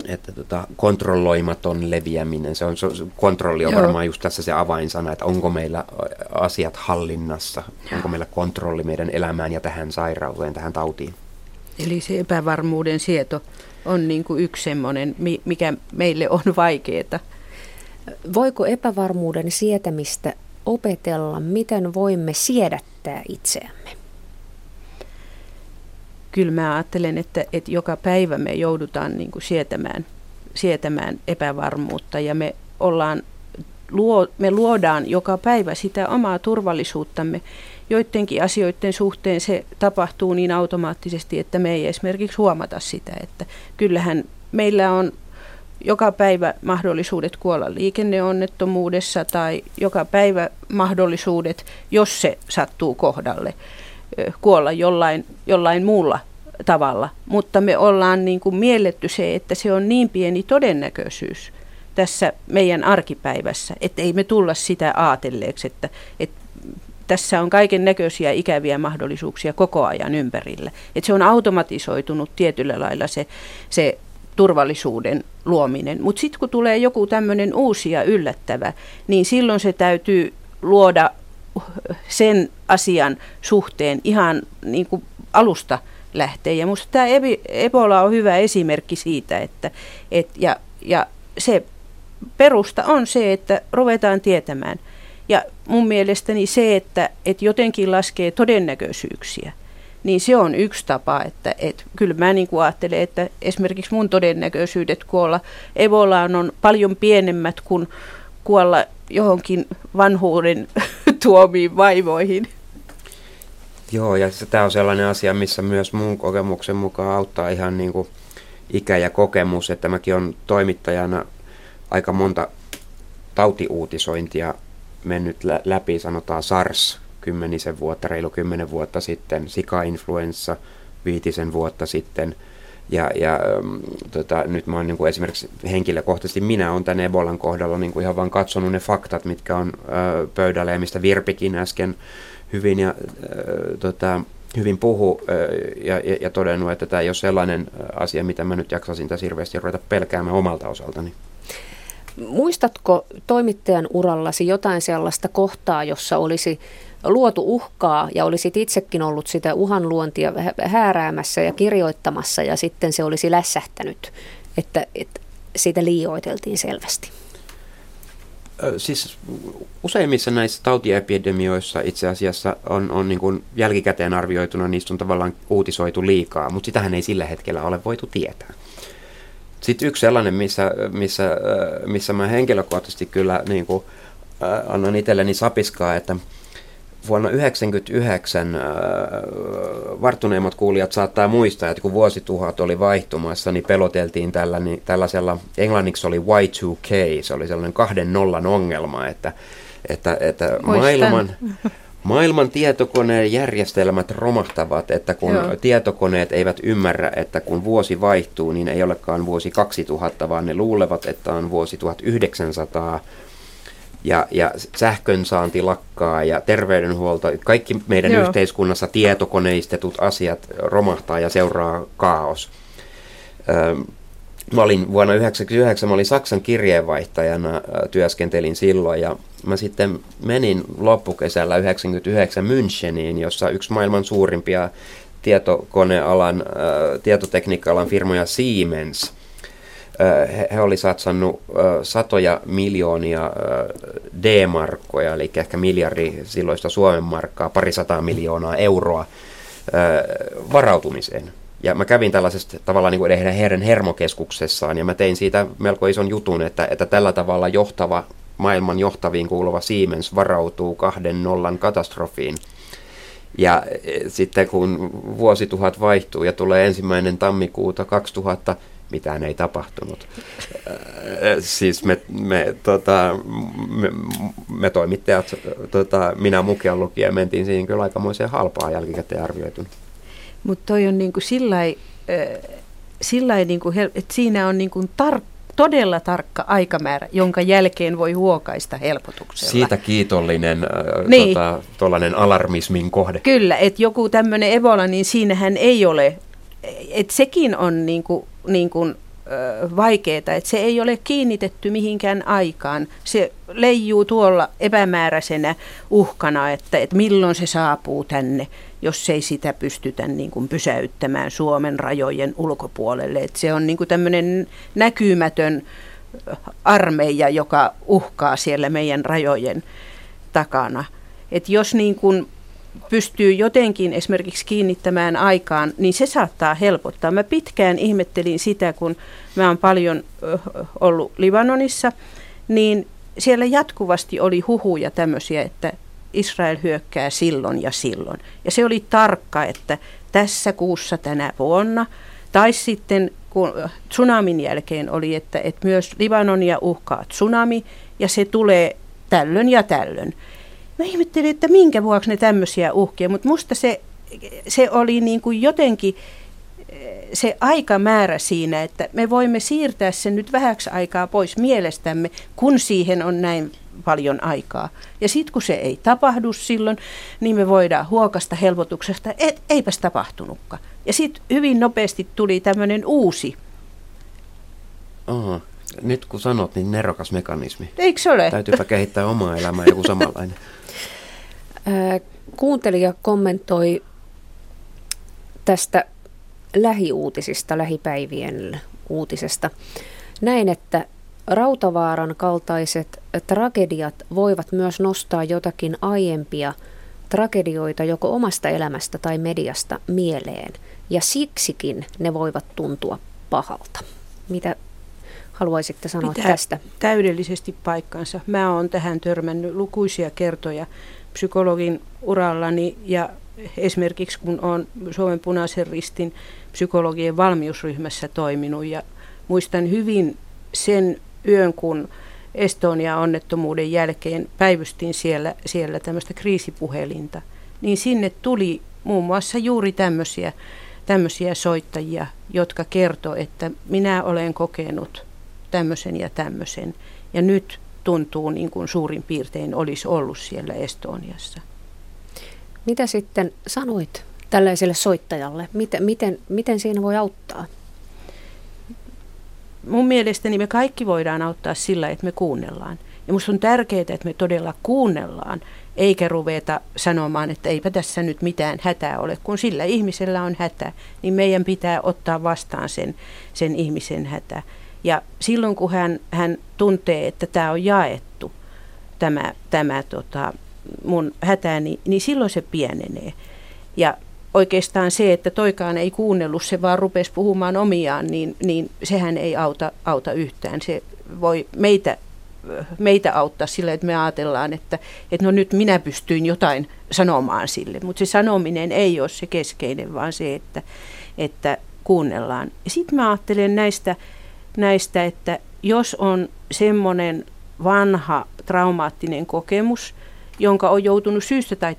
että tota, kontrolloimaton leviäminen, se on, se, kontrolli on Joo. varmaan just tässä se avainsana, että onko meillä asiat hallinnassa, Joo. onko meillä kontrolli meidän elämään ja tähän sairauteen, tähän tautiin. Eli se epävarmuuden sieto on niin kuin yksi semmoinen, mikä meille on vaikeaa. Voiko epävarmuuden sietämistä opetella, miten voimme siedättää itseämme? Kyllä mä ajattelen, että, että joka päivä me joudutaan niin kuin sietämään, sietämään epävarmuutta ja me, ollaan, luo, me luodaan joka päivä sitä omaa turvallisuuttamme. Joidenkin asioiden suhteen se tapahtuu niin automaattisesti, että me ei esimerkiksi huomata sitä, että kyllähän meillä on joka päivä mahdollisuudet kuolla liikenneonnettomuudessa tai joka päivä mahdollisuudet, jos se sattuu kohdalle kuolla jollain, jollain muulla tavalla, mutta me ollaan niin kuin mielletty se, että se on niin pieni todennäköisyys tässä meidän arkipäivässä, että ei me tulla sitä aatelleeksi, että, että tässä on kaiken näköisiä ikäviä mahdollisuuksia koko ajan ympärillä. Että se on automatisoitunut tietyllä lailla se, se turvallisuuden luominen. Mutta sitten kun tulee joku tämmöinen uusi ja yllättävä, niin silloin se täytyy luoda sen asian suhteen ihan niin kuin alusta lähtee. Ja minusta tämä Ebola on hyvä esimerkki siitä, että et, ja, ja se perusta on se, että ruvetaan tietämään. Ja mun mielestäni se, että, että jotenkin laskee todennäköisyyksiä, niin se on yksi tapa, että, että kyllä mä niin kuin ajattelen, että esimerkiksi mun todennäköisyydet kuolla Ebolaan on paljon pienemmät kuin kuolla johonkin vanhuuden tuomiin vaivoihin. Joo, ja tämä on sellainen asia, missä myös mun kokemuksen mukaan auttaa ihan niin kuin ikä ja kokemus, että mäkin on toimittajana aika monta tautiuutisointia mennyt läpi, sanotaan SARS kymmenisen vuotta, reilu kymmenen vuotta sitten, sika-influenssa viitisen vuotta sitten – ja, ja mm, tota, nyt mä oon niin kuin esimerkiksi henkilökohtaisesti, minä olen tämän Ebolan kohdalla niin kuin ihan vaan katsonut ne faktat, mitkä on ö, pöydällä ja mistä Virpikin äsken hyvin, ja, ö, tota, hyvin puhu ja, ja, ja todennut, että tämä ei ole sellainen asia, mitä mä nyt jaksasin tässä hirveästi ruveta pelkäämään omalta osaltani. Muistatko toimittajan urallasi jotain sellaista kohtaa, jossa olisi luotu uhkaa ja olisit itsekin ollut sitä uhan luontia hääräämässä ja kirjoittamassa ja sitten se olisi lässähtänyt, että, että siitä liioiteltiin selvästi? Siis useimmissa näissä tautiepidemioissa itse asiassa on, on niin kuin jälkikäteen arvioituna, niistä on tavallaan uutisoitu liikaa, mutta sitähän ei sillä hetkellä ole voitu tietää. Sitten yksi sellainen, missä, missä, missä mä henkilökohtaisesti kyllä niin kuin, annan itselleni sapiskaa, että – vuonna 1999 äh, varttuneimmat kuulijat saattaa muistaa, että kun vuosituhat oli vaihtumassa, niin peloteltiin tällä, niin, tällaisella, englanniksi oli Y2K, se oli sellainen kahden nollan ongelma, että, että, että maailman, maailman tietokoneen järjestelmät romahtavat, että kun Joo. tietokoneet eivät ymmärrä, että kun vuosi vaihtuu, niin ei olekaan vuosi 2000, vaan ne luulevat, että on vuosi 1900 ja, ja sähkön saanti lakkaa ja terveydenhuolto, kaikki meidän Joo. yhteiskunnassa tietokoneistetut asiat romahtaa ja seuraa kaos. Ö, mä olin vuonna 1999, mä olin Saksan kirjeenvaihtajana, työskentelin silloin ja mä sitten menin loppukesällä 99 Müncheniin, jossa yksi maailman suurimpia tietokonealan, tietotekniikka-alan firmoja Siemens – he oli satsannut satoja miljoonia D-markkoja, eli ehkä miljardi silloista Suomen markkaa, parisataa miljoonaa euroa varautumiseen. Ja mä kävin tällaisesta tavallaan niin kuin heidän hermokeskuksessaan ja mä tein siitä melko ison jutun, että, että tällä tavalla johtava, maailman johtaviin kuuluva Siemens varautuu kahden nollan katastrofiin. Ja e, sitten kun vuosituhat vaihtuu ja tulee ensimmäinen tammikuuta 2000, mitään ei tapahtunut. siis me, me, tota, me, me toimittajat, tota, minä mukaan lukien, mentiin siihen kyllä aikamoiseen halpaa jälkikäteen arvioituna. Mutta toi on niin kuin sillä niin kuin, että siinä on niin kuin tar- todella tarkka aikamäärä, jonka jälkeen voi huokaista helpotuksella. Siitä kiitollinen niin. tota, alarmismin kohde. Kyllä, että joku tämmöinen Ebola, niin siinähän ei ole, että sekin on niin kuin niin kuin, vaikeaa, että se ei ole kiinnitetty mihinkään aikaan. Se leijuu tuolla epämääräisenä uhkana, että, että milloin se saapuu tänne, jos ei sitä pystytä niin kuin pysäyttämään Suomen rajojen ulkopuolelle. Että se on niin kuin tämmöinen näkymätön armeija, joka uhkaa siellä meidän rajojen takana. Et jos niin kuin pystyy jotenkin esimerkiksi kiinnittämään aikaan, niin se saattaa helpottaa. Mä pitkään ihmettelin sitä, kun mä oon paljon ollut Libanonissa, niin siellä jatkuvasti oli huhuja tämmöisiä, että Israel hyökkää silloin ja silloin. Ja se oli tarkka, että tässä kuussa tänä vuonna, tai sitten kun tsunamin jälkeen oli, että, että myös Libanonia uhkaa tsunami, ja se tulee tällöin ja tällöin mä ihmettelin, että minkä vuoksi ne tämmöisiä uhkia, mutta musta se, se oli niin kuin jotenkin se aikamäärä siinä, että me voimme siirtää sen nyt vähäksi aikaa pois mielestämme, kun siihen on näin paljon aikaa. Ja sitten kun se ei tapahdu silloin, niin me voidaan huokasta helpotuksesta, et eipäs tapahtunutkaan. Ja sitten hyvin nopeasti tuli tämmöinen uusi. Aha. Nyt kun sanot, niin nerokas mekanismi. Eikö se ole? Täytyypä kehittää omaa elämää joku samanlainen. Kuuntelija kommentoi tästä lähiuutisista, lähipäivien uutisesta. Näin, että Rautavaaran kaltaiset tragediat voivat myös nostaa jotakin aiempia tragedioita joko omasta elämästä tai mediasta mieleen, ja siksikin ne voivat tuntua pahalta. Mitä haluaisitte sanoa Pitää tästä? täydellisesti paikkansa. Mä oon tähän törmännyt lukuisia kertoja psykologin urallani ja esimerkiksi kun olen Suomen punaisen ristin psykologien valmiusryhmässä toiminut ja muistan hyvin sen yön, kun Estonia-onnettomuuden jälkeen päivystin siellä, siellä tämmöistä kriisipuhelinta, niin sinne tuli muun muassa juuri tämmöisiä, tämmöisiä soittajia, jotka kertoi, että minä olen kokenut tämmöisen ja tämmöisen. Ja nyt tuntuu niin kuin suurin piirtein olisi ollut siellä Estoniassa. Mitä sitten sanoit tällaiselle soittajalle? Miten, miten, miten siinä voi auttaa? Mun mielestäni me kaikki voidaan auttaa sillä, että me kuunnellaan. Ja musta on tärkeää, että me todella kuunnellaan, eikä ruveta sanomaan, että eipä tässä nyt mitään hätää ole. Kun sillä ihmisellä on hätä, niin meidän pitää ottaa vastaan sen, sen ihmisen hätä. Ja silloin kun hän, hän tuntee, että tämä on jaettu, tämä, tämä tota, mun hätäni, niin silloin se pienenee. Ja oikeastaan se, että toikaan ei kuunnellut, se vaan rupesi puhumaan omiaan, niin, niin sehän ei auta, auta yhtään. Se voi meitä, meitä auttaa sillä, että me ajatellaan, että, että no nyt minä pystyin jotain sanomaan sille. Mutta se sanominen ei ole se keskeinen, vaan se, että, että kuunnellaan. Sitten mä ajattelen näistä näistä, että jos on semmoinen vanha traumaattinen kokemus, jonka on joutunut syystä tai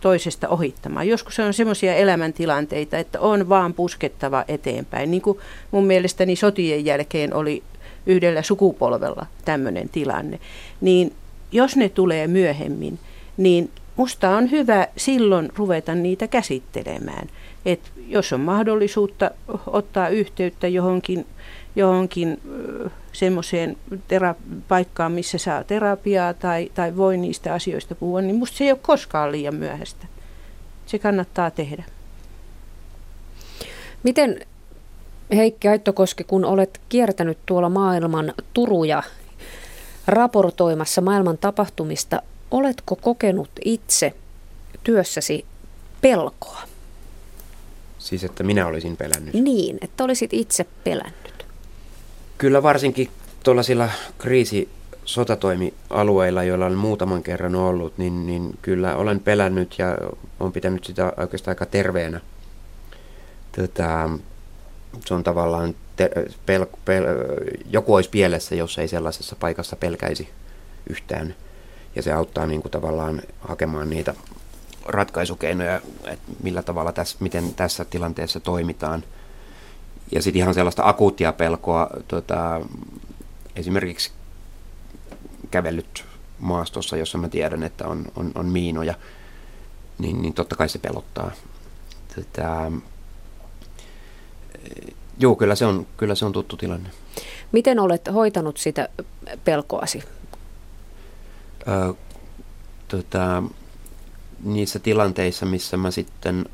toisesta ohittamaan. Joskus on semmoisia elämäntilanteita, että on vaan puskettava eteenpäin. Niin kuin mun mielestäni sotien jälkeen oli yhdellä sukupolvella tämmöinen tilanne. Niin jos ne tulee myöhemmin, niin musta on hyvä silloin ruveta niitä käsittelemään. Et jos on mahdollisuutta ottaa yhteyttä johonkin johonkin semmoiseen tera- paikkaan, missä saa terapiaa tai, tai voi niistä asioista puhua, niin musta se ei ole koskaan liian myöhäistä. Se kannattaa tehdä. Miten Heikki Aittokoski, kun olet kiertänyt tuolla maailman turuja raportoimassa maailman tapahtumista, oletko kokenut itse työssäsi pelkoa? Siis, että minä olisin pelännyt. Niin, että olisit itse pelännyt. Kyllä varsinkin tuollaisilla kriisi sotatoimialueilla, joilla olen muutaman kerran ollut, niin, niin kyllä olen pelännyt ja olen pitänyt sitä oikeastaan aika terveenä. Tätä, se on tavallaan, te, pel, pel, joku olisi pielessä, jos ei sellaisessa paikassa pelkäisi yhtään. Ja se auttaa niin kuin tavallaan hakemaan niitä ratkaisukeinoja, että millä tavalla tässä, miten tässä tilanteessa toimitaan. Ja sitten ihan sellaista akuuttia pelkoa, tota, esimerkiksi kävellyt maastossa, jossa mä tiedän, että on, on, on miinoja, niin, niin totta kai se pelottaa. Tätä, joo, kyllä se, on, kyllä se on tuttu tilanne. Miten olet hoitanut sitä pelkoasi? Ö, tota, niissä tilanteissa, missä mä sitten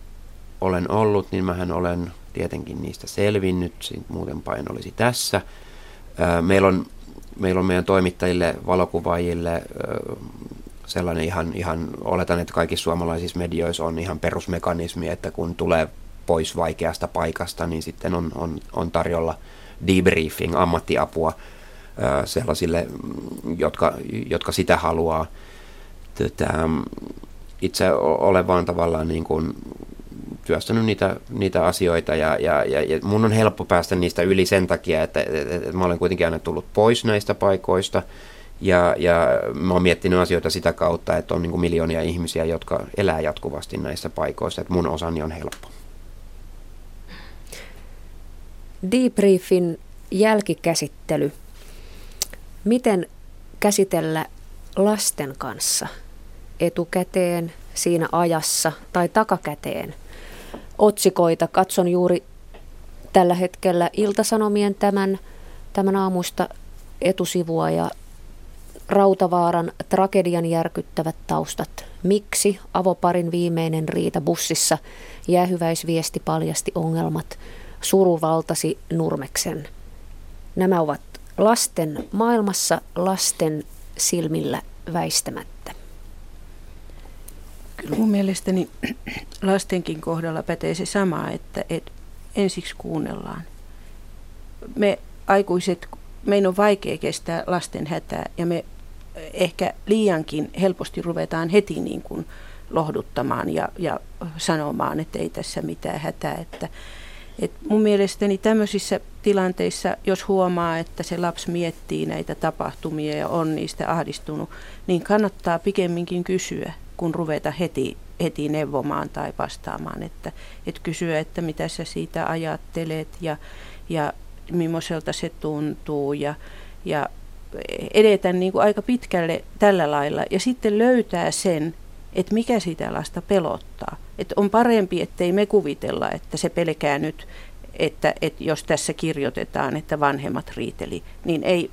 olen ollut, niin mähän olen tietenkin niistä selvinnyt, muuten pain olisi tässä. Meillä on, meillä on meidän toimittajille, valokuvaajille sellainen ihan, ihan, oletan, että kaikissa suomalaisissa medioissa on ihan perusmekanismi, että kun tulee pois vaikeasta paikasta, niin sitten on, on, on tarjolla debriefing, ammattiapua sellaisille, jotka, jotka sitä haluaa. Tätä, itse olen vaan tavallaan niin kuin työstänyt niitä, niitä asioita ja, ja, ja, ja mun on helppo päästä niistä yli sen takia, että, että, että mä olen kuitenkin aina tullut pois näistä paikoista ja, ja mä oon miettinyt asioita sitä kautta, että on niin kuin miljoonia ihmisiä, jotka elää jatkuvasti näissä paikoissa, että mun osani on helppo. Debriefin jälkikäsittely. Miten käsitellä lasten kanssa etukäteen, siinä ajassa tai takakäteen otsikoita. Katson juuri tällä hetkellä Iltasanomien tämän, tämän aamuista etusivua ja Rautavaaran tragedian järkyttävät taustat. Miksi avoparin viimeinen riita bussissa jäähyväisviesti paljasti ongelmat suruvaltasi Nurmeksen. Nämä ovat lasten maailmassa lasten silmillä väistämättä. Kyllä mun mielestäni lastenkin kohdalla pätee se sama, että, että ensiksi kuunnellaan. Me aikuiset, meidän on vaikea kestää lasten hätää ja me ehkä liiankin helposti ruvetaan heti niin kuin lohduttamaan ja, ja sanomaan, että ei tässä mitään hätää. Että, et mun mielestäni tämmöisissä tilanteissa, jos huomaa, että se lapsi miettii näitä tapahtumia ja on niistä ahdistunut, niin kannattaa pikemminkin kysyä, kun ruveta heti, heti neuvomaan tai vastaamaan. Että, että kysyä, että mitä sä siitä ajattelet ja, ja millaiselta se tuntuu ja, ja edetä niin kuin aika pitkälle tällä lailla ja sitten löytää sen, että mikä sitä lasta pelottaa. Että on parempi, ettei me kuvitella, että se pelkää nyt, että, että jos tässä kirjoitetaan, että vanhemmat riiteli, niin ei,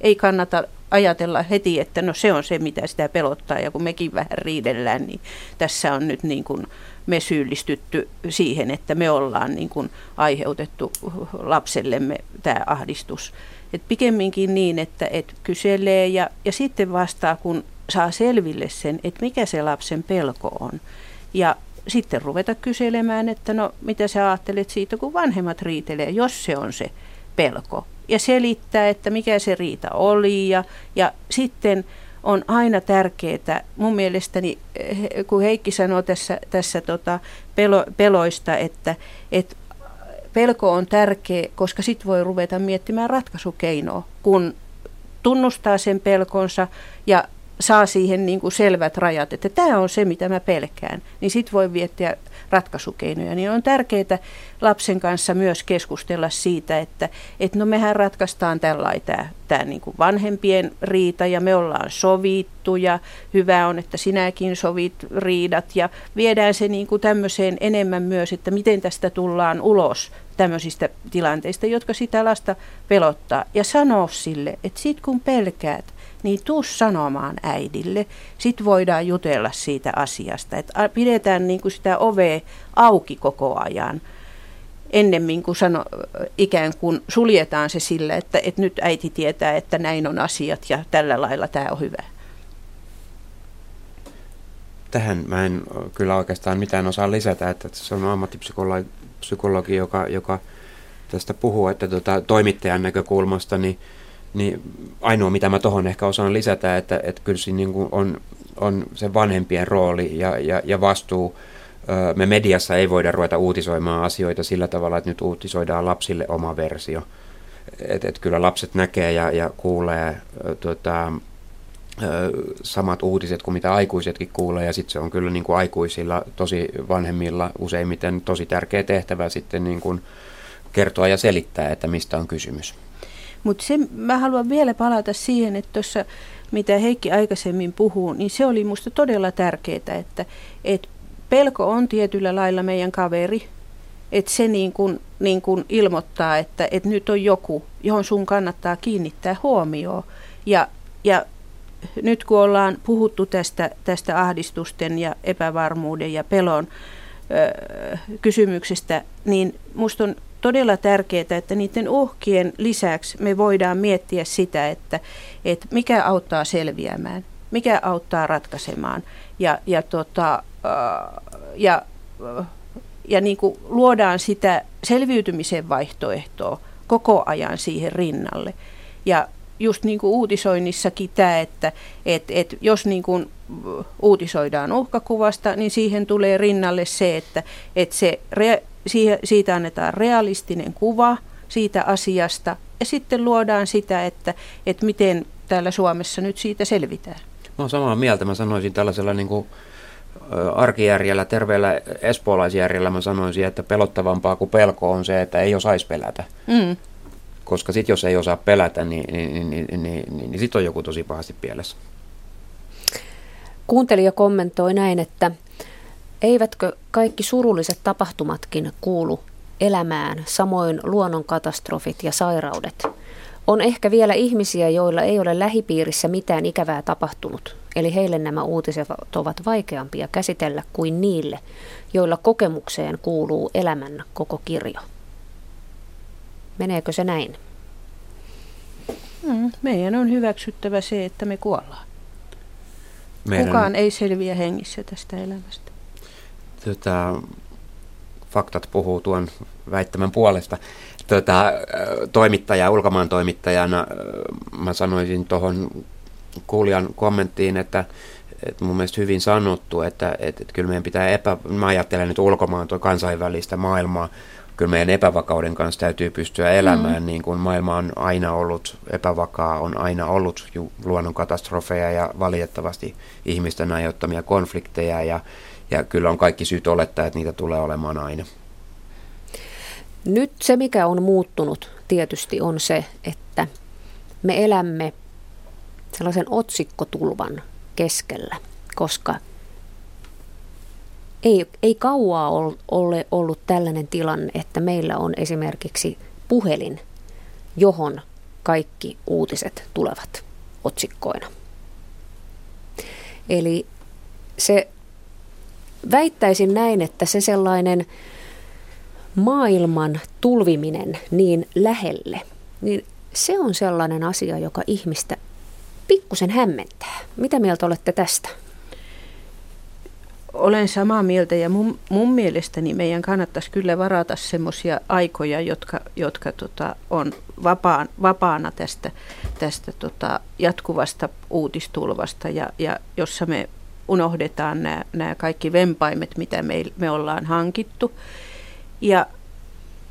ei kannata ajatella heti, että no se on se, mitä sitä pelottaa. Ja kun mekin vähän riidellään, niin tässä on nyt niin kuin me syyllistytty siihen, että me ollaan niin kuin aiheutettu lapsellemme tämä ahdistus. Et pikemminkin niin, että et kyselee ja, ja sitten vastaa, kun saa selville sen, että mikä se lapsen pelko on. Ja sitten ruveta kyselemään, että no mitä sä ajattelet siitä, kun vanhemmat riitelee, jos se on se pelko. Ja selittää, että mikä se riita oli. Ja, ja sitten on aina tärkeää, mun mielestäni, kun Heikki sanoi tässä, tässä tota pelo, peloista, että, että pelko on tärkeä, koska sitten voi ruveta miettimään ratkaisukeinoa, kun tunnustaa sen pelkonsa ja saa siihen niin kuin selvät rajat, että tämä on se, mitä mä pelkään, niin sitten voi viettää ratkaisukeinoja. Niin on tärkeää lapsen kanssa myös keskustella siitä, että, että no mehän ratkaistaan tällainen tämä, tämä niin vanhempien riita ja me ollaan sovittu ja hyvä on, että sinäkin sovit riidat ja viedään se niin tämmöiseen enemmän myös, että miten tästä tullaan ulos tämmöisistä tilanteista, jotka sitä lasta pelottaa ja sanoo sille, että sit kun pelkäät, niin tuu sanomaan äidille. Sitten voidaan jutella siitä asiasta. Että pidetään niin kuin sitä ovea auki koko ajan ennemmin kuin sano, ikään kuin suljetaan se sillä, että, että nyt äiti tietää, että näin on asiat ja tällä lailla tämä on hyvä. Tähän mä en kyllä oikeastaan mitään osaa lisätä, että se on ammattipsykologi, joka, joka tästä puhuu, että tuota, toimittajan näkökulmasta, niin niin ainoa, mitä mä tuohon ehkä osaan lisätä, että, että kyllä siinä niin on, on se vanhempien rooli ja, ja, ja vastuu. Me mediassa ei voida ruveta uutisoimaan asioita sillä tavalla, että nyt uutisoidaan lapsille oma versio. Että et kyllä lapset näkee ja, ja kuulee tuota, samat uutiset kuin mitä aikuisetkin kuulee, ja sitten se on kyllä niin kuin aikuisilla, tosi vanhemmilla useimmiten tosi tärkeä tehtävä sitten niin kuin kertoa ja selittää, että mistä on kysymys. Mutta mä haluan vielä palata siihen, että tuossa mitä Heikki aikaisemmin puhuu, niin se oli musta todella tärkeää, että, että pelko on tietyllä lailla meidän kaveri, että se niin kuin, niin kuin ilmoittaa, että, että nyt on joku, johon sun kannattaa kiinnittää huomioon. Ja, ja nyt kun ollaan puhuttu tästä, tästä ahdistusten ja epävarmuuden ja pelon ö, kysymyksestä, niin musta on todella tärkeää, että niiden uhkien lisäksi me voidaan miettiä sitä, että, että mikä auttaa selviämään, mikä auttaa ratkaisemaan ja, ja, tota, ja, ja niin kuin luodaan sitä selviytymisen vaihtoehtoa koko ajan siihen rinnalle. Ja just niin kuin uutisoinnissakin tämä, että et, et jos niin kuin uutisoidaan uhkakuvasta, niin siihen tulee rinnalle se, että et se re, siitä annetaan realistinen kuva siitä asiasta ja sitten luodaan sitä, että, että miten täällä Suomessa nyt siitä selvitään. Mä samaa mieltä. Mä sanoisin tällaisella niin kuin arkijärjellä, terveellä espoolaisjärjellä mä sanoisin, että pelottavampaa kuin pelko on se, että ei osaisi pelätä. Mm. Koska sitten jos ei osaa pelätä, niin, niin, niin, niin, niin, niin, niin sitten on joku tosi pahasti pielessä. Kuuntelija kommentoi näin, että Eivätkö kaikki surulliset tapahtumatkin kuulu elämään, samoin luonnonkatastrofit ja sairaudet? On ehkä vielä ihmisiä, joilla ei ole lähipiirissä mitään ikävää tapahtunut, eli heille nämä uutiset ovat vaikeampia käsitellä kuin niille, joilla kokemukseen kuuluu elämän koko kirjo. Meneekö se näin? Mm, meidän on hyväksyttävä se, että me kuollaan. Meidän... Kukaan ei selviä hengissä tästä elämästä tota, faktat puhuu tuon väittämän puolesta. Tota, toimittaja, ulkomaan toimittajana mä sanoisin tuohon kuulijan kommenttiin, että, että mun mielestä hyvin sanottu, että, että, että kyllä meidän pitää epä, mä ajattelen nyt ulkomaan tuo kansainvälistä maailmaa, kyllä meidän epävakauden kanssa täytyy pystyä elämään, mm. niin kuin maailma on aina ollut epävakaa, on aina ollut luonnonkatastrofeja ja valitettavasti ihmisten aiheuttamia konflikteja ja, ja kyllä on kaikki syyt olettaa, että niitä tulee olemaan aina. Nyt se, mikä on muuttunut tietysti on se, että me elämme sellaisen otsikkotulvan keskellä, koska ei, ei kauaa ole ollut tällainen tilanne, että meillä on esimerkiksi puhelin, johon kaikki uutiset tulevat otsikkoina. Eli se väittäisin näin, että se sellainen maailman tulviminen niin lähelle, niin se on sellainen asia, joka ihmistä pikkusen hämmentää. Mitä mieltä olette tästä? Olen samaa mieltä ja mun, mun mielestäni meidän kannattaisi kyllä varata semmoisia aikoja, jotka, jotka tota, on vapaan, vapaana tästä, tästä tota, jatkuvasta uutistulvasta ja, ja jossa me unohdetaan nämä, kaikki vempaimet, mitä me, me ollaan hankittu. Ja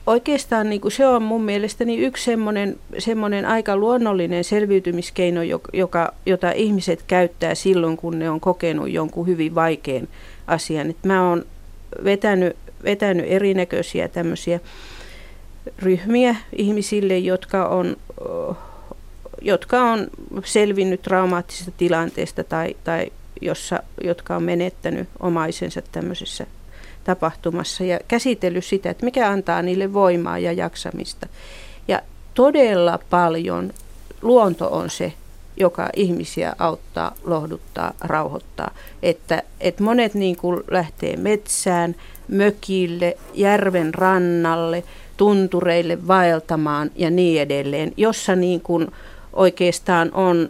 oikeastaan niin kuin se on mun mielestäni yksi semmoinen, semmoinen aika luonnollinen selviytymiskeino, joka, jota ihmiset käyttää silloin, kun ne on kokenut jonkun hyvin vaikean asian. Et mä oon vetänyt, vetänyt erinäköisiä tämmöisiä ryhmiä ihmisille, jotka on, jotka on selvinnyt traumaattisesta tilanteesta tai, tai jossa, jotka on menettänyt omaisensa tämmöisessä tapahtumassa ja käsitellyt sitä, että mikä antaa niille voimaa ja jaksamista. Ja todella paljon luonto on se, joka ihmisiä auttaa, lohduttaa, rauhoittaa. Että, että monet niin kuin lähtee metsään, mökille, järven rannalle, tuntureille vaeltamaan ja niin edelleen, jossa niin kuin oikeastaan on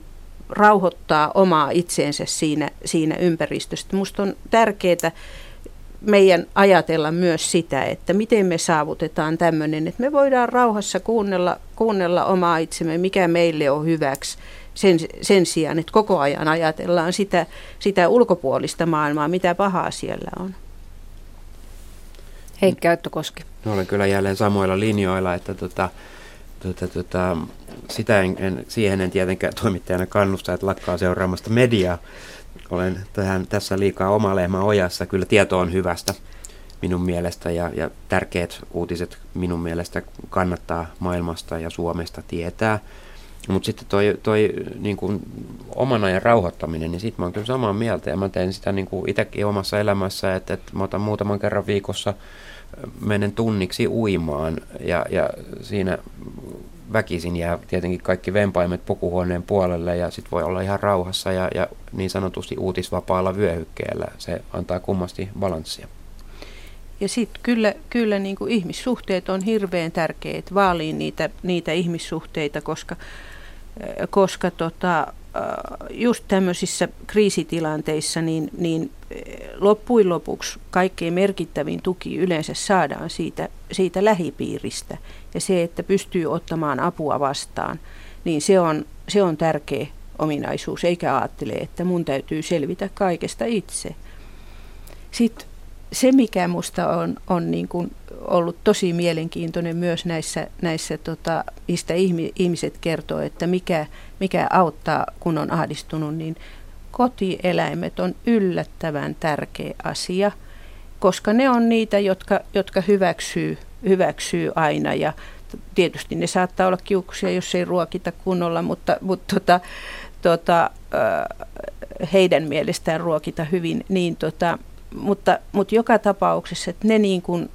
rauhoittaa omaa itseensä siinä, siinä ympäristössä. Minusta on tärkeää meidän ajatella myös sitä, että miten me saavutetaan tämmöinen, että me voidaan rauhassa kuunnella, kuunnella omaa itsemme, mikä meille on hyväksi sen, sen sijaan, että koko ajan ajatellaan sitä, sitä ulkopuolista maailmaa, mitä pahaa siellä on. Heikki Aittokoski. No, olen kyllä jälleen samoilla linjoilla, että tota, tota, tota, sitä en, en, siihen en tietenkään toimittajana kannusta, että lakkaa seuraamasta mediaa. Olen tähän, tässä liikaa oma lehmä ojassa. Kyllä tieto on hyvästä minun mielestä ja, ja tärkeät uutiset minun mielestä kannattaa maailmasta ja Suomesta tietää. Mutta sitten toi, toi niin kuin oman ajan rauhoittaminen, niin sitten mä oon kyllä samaa mieltä ja mä teen sitä niin kuin itsekin omassa elämässä, että, että mä otan muutaman kerran viikossa menen tunniksi uimaan ja, ja siinä väkisin jää tietenkin kaikki vempaimet pukuhuoneen puolelle ja sitten voi olla ihan rauhassa ja, ja niin sanotusti uutisvapaalla vyöhykkeellä. Se antaa kummasti balanssia. Ja sitten kyllä, kyllä niin kuin ihmissuhteet on hirveän tärkeät, vaaliin niitä, niitä ihmissuhteita, koska, koska tota, just tämmöisissä kriisitilanteissa niin, niin loppujen lopuksi kaikkein merkittävin tuki yleensä saadaan siitä, siitä lähipiiristä. Ja se, että pystyy ottamaan apua vastaan, niin se on, se on tärkeä ominaisuus, eikä ajattele, että mun täytyy selvitä kaikesta itse. Sitten se, mikä minusta on, on niin kuin ollut tosi mielenkiintoinen myös näissä, näissä tota, mistä ihmiset kertoo, että mikä, mikä auttaa, kun on ahdistunut, niin kotieläimet on yllättävän tärkeä asia, koska ne on niitä, jotka, jotka hyväksyy, hyväksyy aina ja tietysti ne saattaa olla kiukkuisia, jos ei ruokita kunnolla, mutta, mutta tota, tota, heidän mielestään ruokita hyvin, niin tota, mutta, mutta joka tapauksessa, että ne niin kuin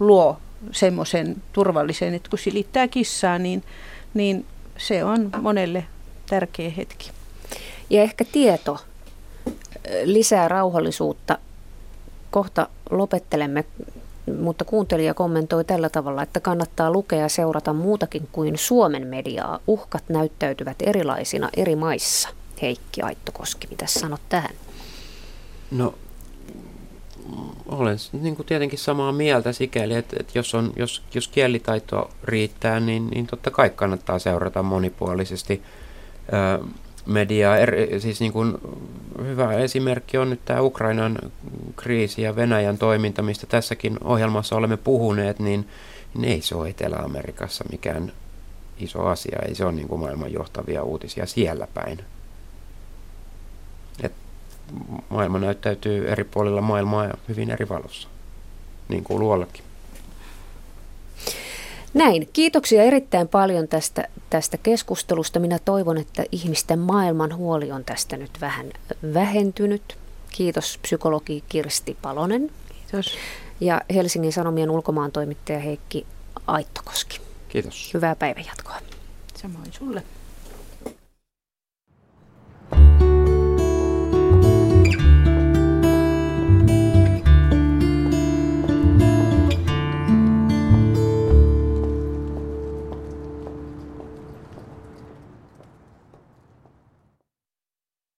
luo semmoisen turvallisen, että kun silittää kissaa, niin, niin se on monelle tärkeä hetki. Ja ehkä tieto lisää rauhallisuutta. Kohta lopettelemme, mutta kuuntelija kommentoi tällä tavalla, että kannattaa lukea ja seurata muutakin kuin Suomen mediaa. Uhkat näyttäytyvät erilaisina eri maissa. Heikki Aittokoski, mitä sanot tähän? No olen niin kuin tietenkin samaa mieltä sikäli, että, että jos, on, jos, jos kielitaito riittää, niin, niin totta kai kannattaa seurata monipuolisesti ää, mediaa. Er, siis niin kuin hyvä esimerkki on nyt tämä Ukrainan kriisi ja Venäjän toiminta, mistä tässäkin ohjelmassa olemme puhuneet, niin, niin ei se ole Etelä-Amerikassa mikään iso asia. Ei se ole niin kuin maailman johtavia uutisia siellä päin maailma näyttäytyy eri puolilla maailmaa ja hyvin eri valossa, niin kuin luollakin. Näin. Kiitoksia erittäin paljon tästä, tästä keskustelusta. Minä toivon, että ihmisten maailman huoli on tästä nyt vähän vähentynyt. Kiitos psykologi Kirsti Palonen. Kiitos. Ja Helsingin Sanomien ulkomaan toimittaja Heikki Aittokoski. Kiitos. Hyvää päivänjatkoa. Samoin sulle. thank you